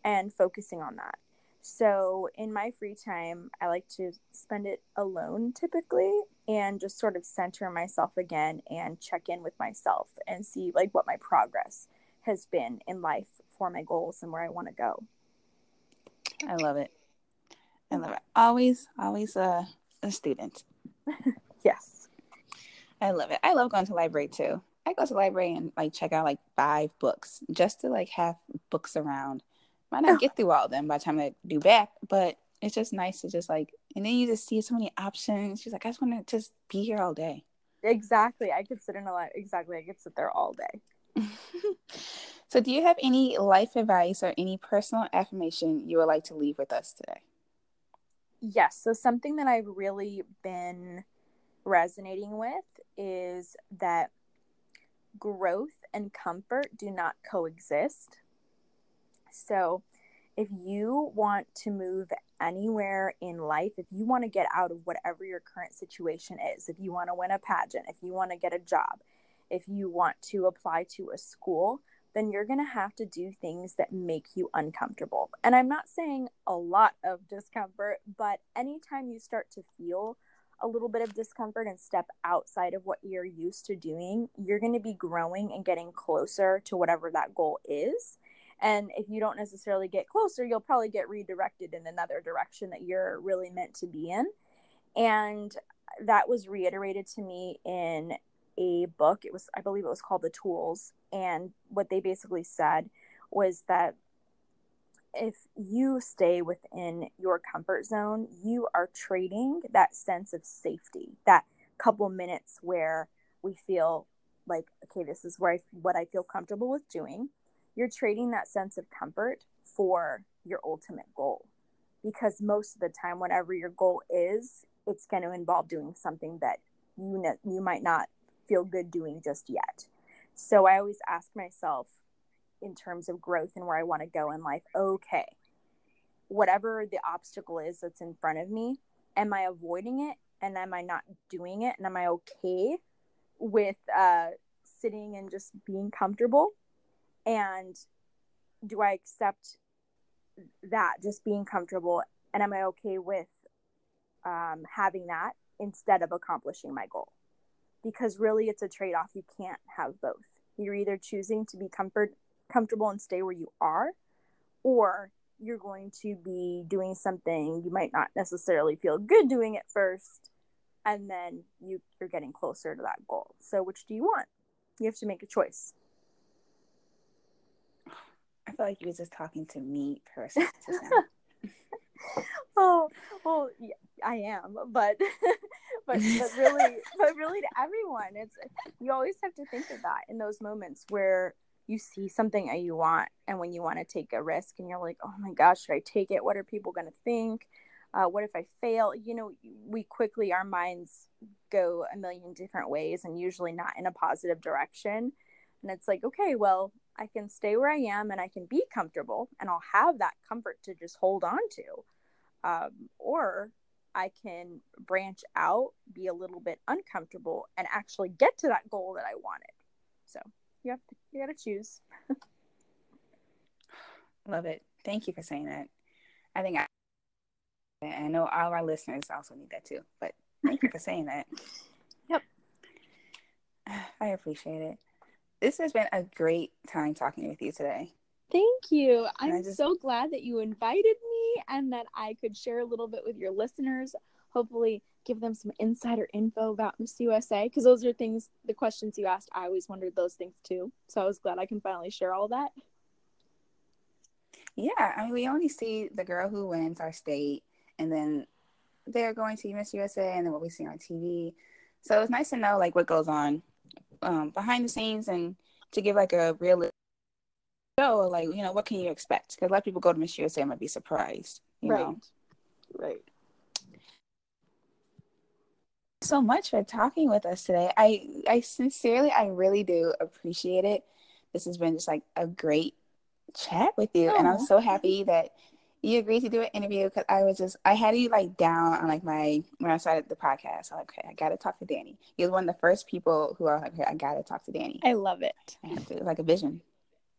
and focusing on that so in my free time i like to spend it alone typically and just sort of center myself again and check in with myself and see like what my progress has been in life for my goals and where I want to go. I love it. I love it. Always, always a, a student. Yes. I love it. I love going to library too. I go to the library and like check out like five books just to like have books around. Might not get through all of them by the time I do back, but it's just nice to just like and then you just see so many options. She's like, I just want to just be here all day. Exactly. I could sit in a lot. Exactly. I could sit there all day. so, do you have any life advice or any personal affirmation you would like to leave with us today? Yes. So, something that I've really been resonating with is that growth and comfort do not coexist. So, if you want to move anywhere in life, if you want to get out of whatever your current situation is, if you want to win a pageant, if you want to get a job, if you want to apply to a school, then you're going to have to do things that make you uncomfortable. And I'm not saying a lot of discomfort, but anytime you start to feel a little bit of discomfort and step outside of what you're used to doing, you're going to be growing and getting closer to whatever that goal is. And if you don't necessarily get closer, you'll probably get redirected in another direction that you're really meant to be in. And that was reiterated to me in a book. It was, I believe it was called The Tools. And what they basically said was that if you stay within your comfort zone, you are trading that sense of safety, that couple minutes where we feel like, okay, this is where I, what I feel comfortable with doing. You're trading that sense of comfort for your ultimate goal. Because most of the time, whatever your goal is, it's going to involve doing something that you you might not feel good doing just yet. So I always ask myself, in terms of growth and where I want to go in life, okay, whatever the obstacle is that's in front of me, am I avoiding it and am I not doing it? And am I okay with uh, sitting and just being comfortable? And do I accept that just being comfortable? And am I okay with um, having that instead of accomplishing my goal? Because really, it's a trade off. You can't have both. You're either choosing to be comfort comfortable and stay where you are, or you're going to be doing something you might not necessarily feel good doing at first, and then you, you're getting closer to that goal. So, which do you want? You have to make a choice. I feel like you was just talking to me personally. oh, well, yeah, I am, but but but really, but really to everyone, it's you always have to think of that in those moments where you see something that you want, and when you want to take a risk, and you're like, oh my gosh, should I take it? What are people going to think? Uh, what if I fail? You know, we quickly our minds go a million different ways, and usually not in a positive direction. And it's like, okay, well, I can stay where I am and I can be comfortable and I'll have that comfort to just hold on to. Um, or I can branch out, be a little bit uncomfortable, and actually get to that goal that I wanted. So you have to, you got to choose. Love it. Thank you for saying that. I think I, I know all our listeners also need that too. But thank you for saying that. Yep. I appreciate it this has been a great time talking with you today. Thank you. I'm just... so glad that you invited me and that I could share a little bit with your listeners. Hopefully, give them some insider info about Miss USA because those are things, the questions you asked. I always wondered those things too. So I was glad I can finally share all that. Yeah, I mean, we only see the girl who wins our state, and then they're going to Miss USA, and then what we see on TV. So it's nice to know like what goes on um, behind the scenes and to give like a real show, like you know, what can you expect? Because a lot of people go to Miss USA and might be surprised. right. Know? Right. So much for talking with us today. I I sincerely, I really do appreciate it. This has been just like a great chat with you, and I'm oh. so happy that you agreed to do an interview because I was just I had you like down on like my when I started the podcast. I'm like, okay, I gotta talk to Dani. You're one of the first people who are like, okay, I gotta talk to Dani. I love it. I have to like a vision.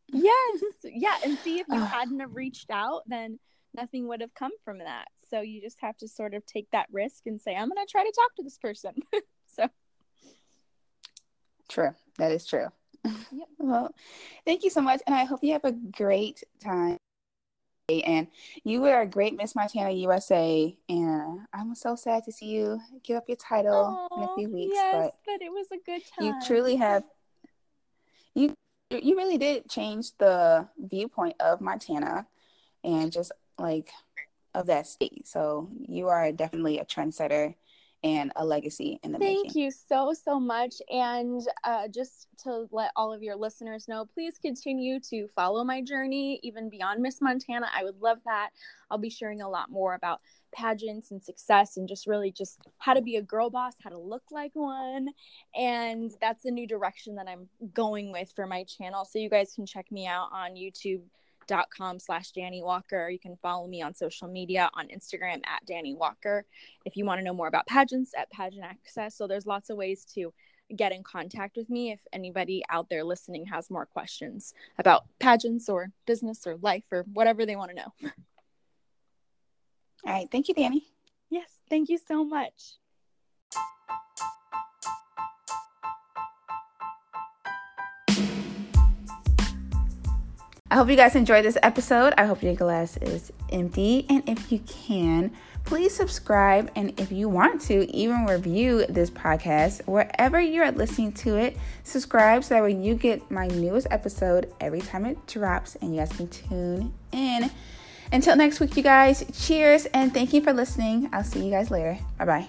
Yes, yeah, and see if you hadn't have reached out, then nothing would have come from that. So you just have to sort of take that risk and say, I'm gonna try to talk to this person. so true, that is true. Yep. Well, thank you so much, and I hope you have a great time and you were a great Miss Montana USA, and I'm so sad to see you give up your title in a oh, few weeks. Yes, but, but it was a good time. You truly have. You you really did change the viewpoint of Montana, and just like of that state. So you are definitely a trendsetter and a legacy in the Thank making. you so, so much. And uh, just to let all of your listeners know, please continue to follow my journey, even beyond Miss Montana. I would love that. I'll be sharing a lot more about pageants and success and just really just how to be a girl boss, how to look like one. And that's the new direction that I'm going with for my channel. So you guys can check me out on YouTube dot com slash Dani Walker. You can follow me on social media on Instagram at Dani Walker. If you want to know more about pageants at Pageant Access. So there's lots of ways to get in contact with me if anybody out there listening has more questions about pageants or business or life or whatever they want to know. All right. Thank you, Dani. Yes. Thank you so much. I hope you guys enjoyed this episode. I hope your glass is empty. And if you can, please subscribe. And if you want to, even review this podcast wherever you're listening to it. Subscribe so that when you get my newest episode every time it drops, and you guys can tune in. Until next week, you guys, cheers and thank you for listening. I'll see you guys later. Bye bye.